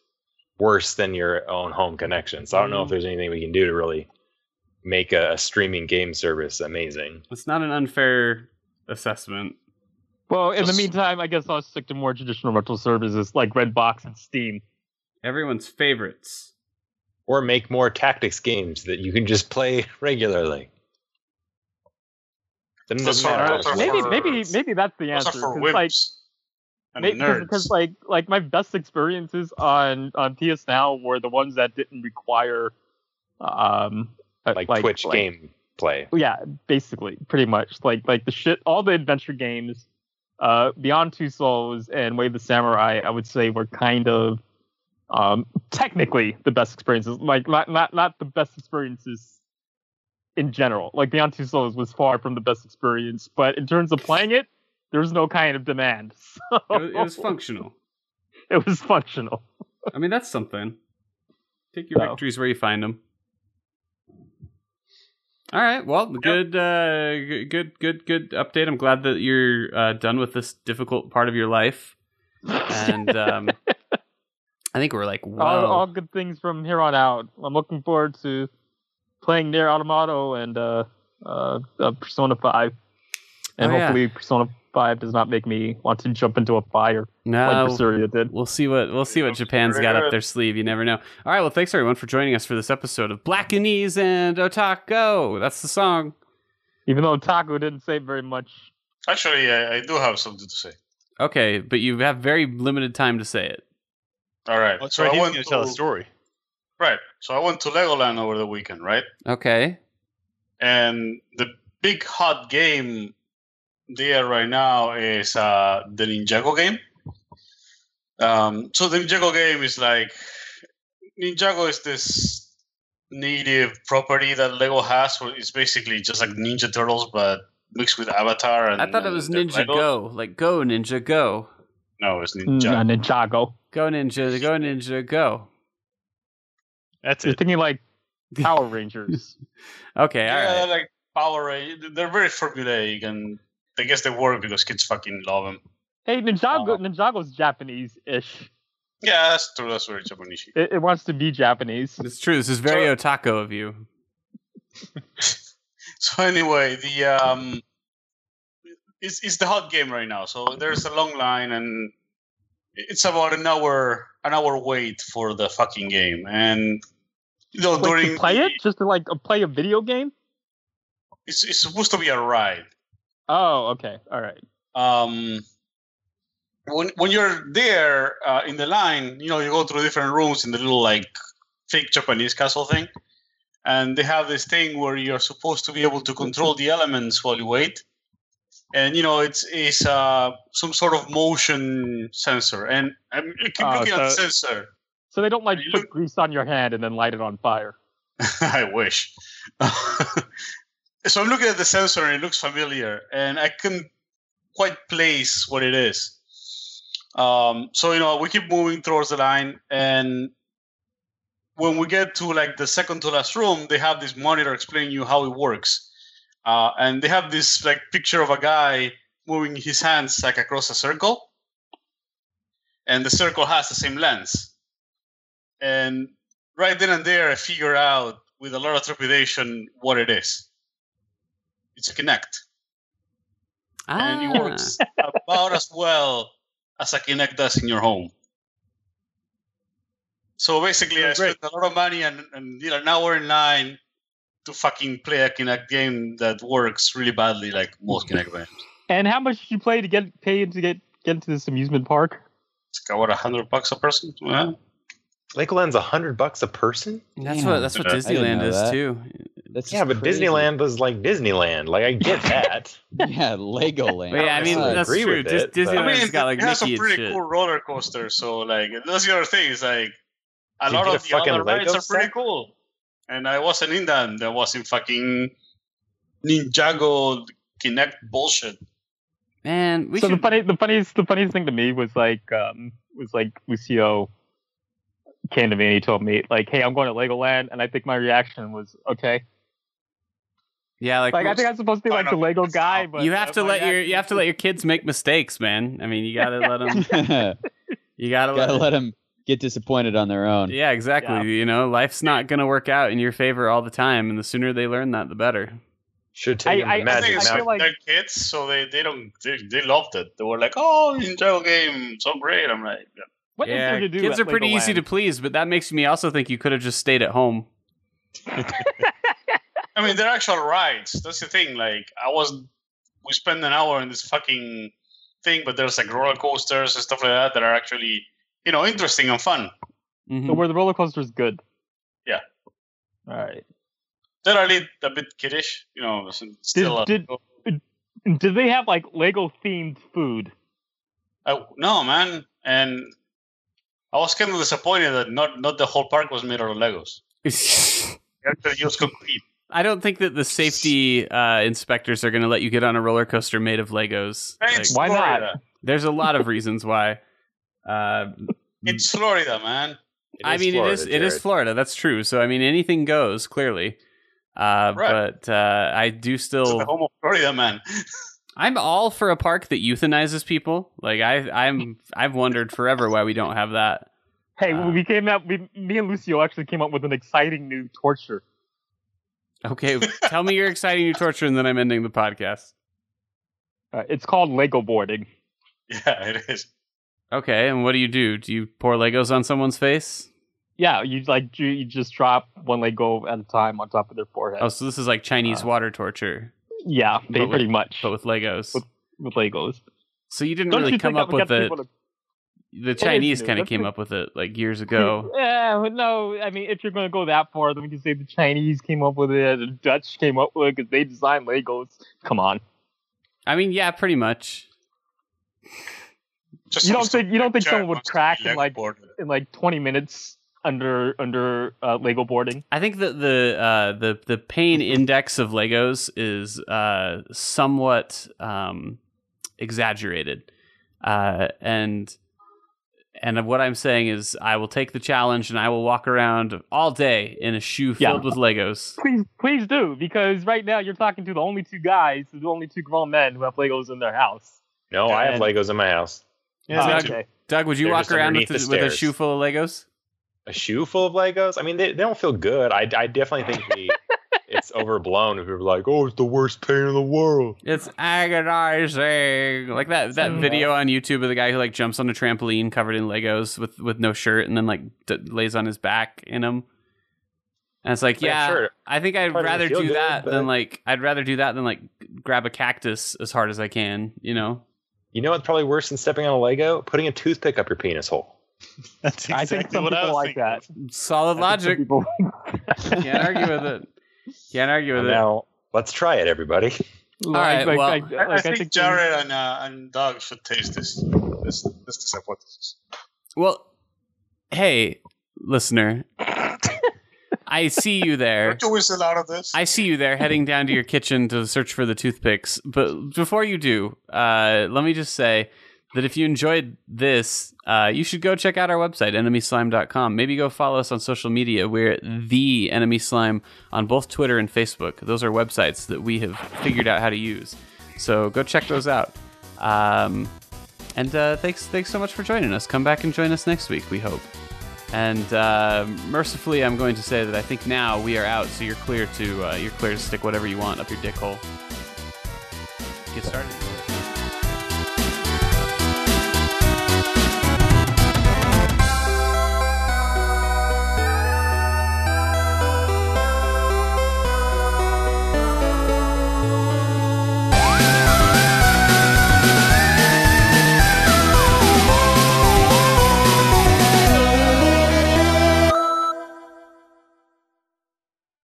worse than your own home connection. So I don't know if Mm. there's anything we can do to really make a, a streaming game service amazing. It's not an unfair assessment. Well, in the meantime, I guess I'll stick to more traditional rental services like Redbox and Steam. Everyone's favorites. Or make more tactics games that you can just play regularly. Then it Those doesn't are- matter those what are it's Maybe, maybe, maybe that's the Those are answer. for 'cause, like, nerds. because like like my best experiences on on PS Now were the ones that didn't require um uh, like, Twitch game play. yeah basically pretty much like like the shit all the adventure games uh beyond two souls and way of the samurai i would say were kind of um technically the best experiences like not not not the best experiences in general like beyond two souls was far from the best experience but in terms of playing it there was no kind of demand so It was, functional. it was functional I mean, that's something. Take your So. victories where you find them. All right. Well, good, uh, good, good, good update. I'm glad that you're uh, done with this difficult part of your life, and um, I think we're like, all, all good things from here on out. I'm looking forward to playing NieR: Automata and uh, uh, uh, Persona 5. And Oh, yeah. hopefully Persona 5 does not make me want to jump into a fire no, like Berseria did. We'll see what we'll see what Japan's got up their sleeve. You never know. All right. Well, thanks everyone for joining us for this episode of Blackanese and Otako. That's the song. Even though Taco didn't say very much. Actually, I, I do have something to say. Okay, but you have very limited time to say it. All right. That's so right. I He's going to tell a story. Right. So I went to Legoland over the weekend, right? Okay. And the big hot game there right now is uh, the Ninjago game. Um, so the Ninjago game is like Ninjago is this native property that Lego has. Where it's basically just like Ninja Turtles, but mixed with Avatar. And I thought it was Ninja Lego. Go. Like go Ninja Go. No, it's Mm, Ninja. Ninjago. Go Ninja, go Ninja, go. That's You're it. thinking like Power Rangers. Okay, all yeah, right. they're like Power Rangers. They're very formulaic, and I guess they work because kids fucking love them. hey, Ninjago, Uh, Ninjago's Japanese-ish. Yeah, that's true. That's very Japanese. It, it wants to be Japanese. It's true. This is very So- otaku of you. So anyway, the um, it's it's the hot game right now. So there's a long line, and it's about an hour an hour wait for the fucking game. And you know, Like, during to play the- it? Just to like play a video game? it's it's supposed to be a ride. Oh, okay. All right. um, when when you're there uh, in the line, you know, you go through different rooms in the little like fake Japanese castle thing, and they have this thing where you're supposed to be able to control the elements while you wait, and you know, it's it's uh, some sort of motion sensor, and I'm I keep Oh, looking at the so- sensor. So they don't like put look- grease on your hand and then light it on fire. I wish. so I'm looking at the sensor and it looks familiar, and I couldn't quite place what it is. Um, so you know, we keep moving towards the line, and when we get to like the second to last room, they have this monitor explaining you how it works, uh, and they have this like picture of a guy moving his hands like across a circle, and the circle has the same lens, And right then and there, I figure out with a lot of trepidation what it is. It's a Kinect, and it Ah. works about as well as a Kinect does in your home. So basically, I Great. spent a lot of money and, and you know, an hour in line to fucking play a Kinect game that works really badly, like most Kinect games. And how much did you play to get paid to get get into this amusement park? It's got what a hundred bucks a person. Yeah. Legoland's a hundred bucks a person. That's Damn. what that's what Disneyland is that. too. That's Yeah, but crazy. Disneyland was like Disneyland. Like I get that. Yeah, Legoland. But yeah, I mean I that's agree true. with Dis- it, but- I mean, got like it has Mickey some pretty cool roller coasters. So like, that's the other thing. Is like a Did lot get a of the fucking other rides Lego are pretty cool. And I wasn't in them. There was in fucking Ninjago Kinect bullshit. Man, we so should. the funny, the funniest, the funniest thing to me was like, um, was like Lucio came to me and he told me like, "Hey, I'm going to Legoland," and I think my reaction was, "Okay." yeah, like, Like I think I'm supposed to be like the Lego guy, but you have uh, to let your you have to let your kids make mistakes, man. I mean, you gotta let them. you Gotta gotta, let. let them get disappointed on their own. Yeah, exactly. Yeah. You know, life's not gonna work out in your favor all the time, and the sooner they learn that, the better. Should take I- them I- to I Magic I Mountain. feel like- they're kids, so they, they don't they, they loved it. They were like, "Oh, Ninjago game, so great!" I'm like, What is yeah, there to do kids at are pretty easy to please, but that makes me also think you could have just stayed at home. I mean, they're actual rides. That's the thing. Like, I was, we spent an hour in this fucking thing, but there's like roller coasters and stuff like that that are actually, you know, interesting and fun. Mhm. So were the roller coaster is good? Yeah. All right. They're a, lit, a bit kiddish, you know. Still, a- did- Did they have like Lego themed food? I- no, man. And I was kind of disappointed that not not the whole park was made out of Legos. They actually concrete. I don't think that the safety uh, inspectors are going to let you get on a roller coaster made of Legos. Like, it's Why not? There's a lot of reasons why. Uh, It's Florida, man. It I mean, Florida, it is it is Florida. That's true. So I mean, anything goes clearly. Uh, Right. But uh, I do It's still. the home of Florida, man. I'm all for a park that euthanizes people. Like I, I'm, I've wondered forever why we don't have that. Hey, Uh, we came out. We, me and Lucio actually came up with an exciting new torture. Okay, tell me your exciting new torture, and then I'm ending the podcast. Uh, it's called Lego boarding. Yeah, it is. Okay, and what do you do? Do you pour Legos on someone's face? Yeah, you like you, you just drop one Lego at a time on top of their forehead. Oh, so this is like Chinese Uh, water torture, yeah, they but with- pretty much but with Legos. With- with Legos. So you didn't Don't really you come up with get the to- the Chinese kind of came up with it like years ago. Yeah, no, I mean, if you're going to go that far, then we can say the Chinese came up with it, the Dutch came up with it because they designed Legos. Come on, I mean, yeah, pretty much. Just you don't think you don't think someone would wants crack in like board. in like 20 minutes under under uh, Lego boarding? I think that the uh, the the pain index of Legos is uh, somewhat um, exaggerated, uh, and and what I'm saying is I will take the challenge and I will walk around all day in a shoe Yeah. filled with Legos. Please, please do because right now you're talking to the only two guys, the only two grown men who have Legos in their house. No, I have Legos in my house. Yeah, Oh, Doug, okay. Doug, would you They're walk around with, the, the with a shoe full of Legos? A shoe full of Legos? I mean, they, they don't feel good. I, I definitely think the, it's overblown if you're like, oh, it's the worst pain in the world. It's agonizing. Like that that Mm. video on YouTube of the guy who like jumps on a trampoline covered in Legos with with no shirt and then like d- lays on his back in them. And it's like, Yeah, yeah, sure. I think I'd Probably rather do good, that but- than like I'd rather do that than like grab a cactus as hard as I can, you know. You know what's probably worse than stepping on a Lego? Putting a toothpick up your penis hole. That's I think some people like that. Solid I think some logic. people- Can't argue with it. Can't argue with it. Now, let's try it, everybody. All right, Like- well- like- I, I like, think Jared and uh, and Doug should taste this. This this is what this is. Well, hey, listener. I see you there. Aren't you whistle out of this? I see you there heading down to your kitchen to search for the toothpicks. But before you do, uh, let me just say that if you enjoyed this, uh, you should go check out our website, enemyslime.com. Maybe go follow us on social media. We're the Enemy Slime on both Twitter and Facebook. Those are websites that we have figured out how to use. So go check those out. Um, and uh, thanks, thanks so much for joining us. Come back and join us next week, we hope. And uh, mercifully, I'm going to say that I think now we are out, so you're clear to uh, you're clear to stick whatever you want up your dick hole. Get started.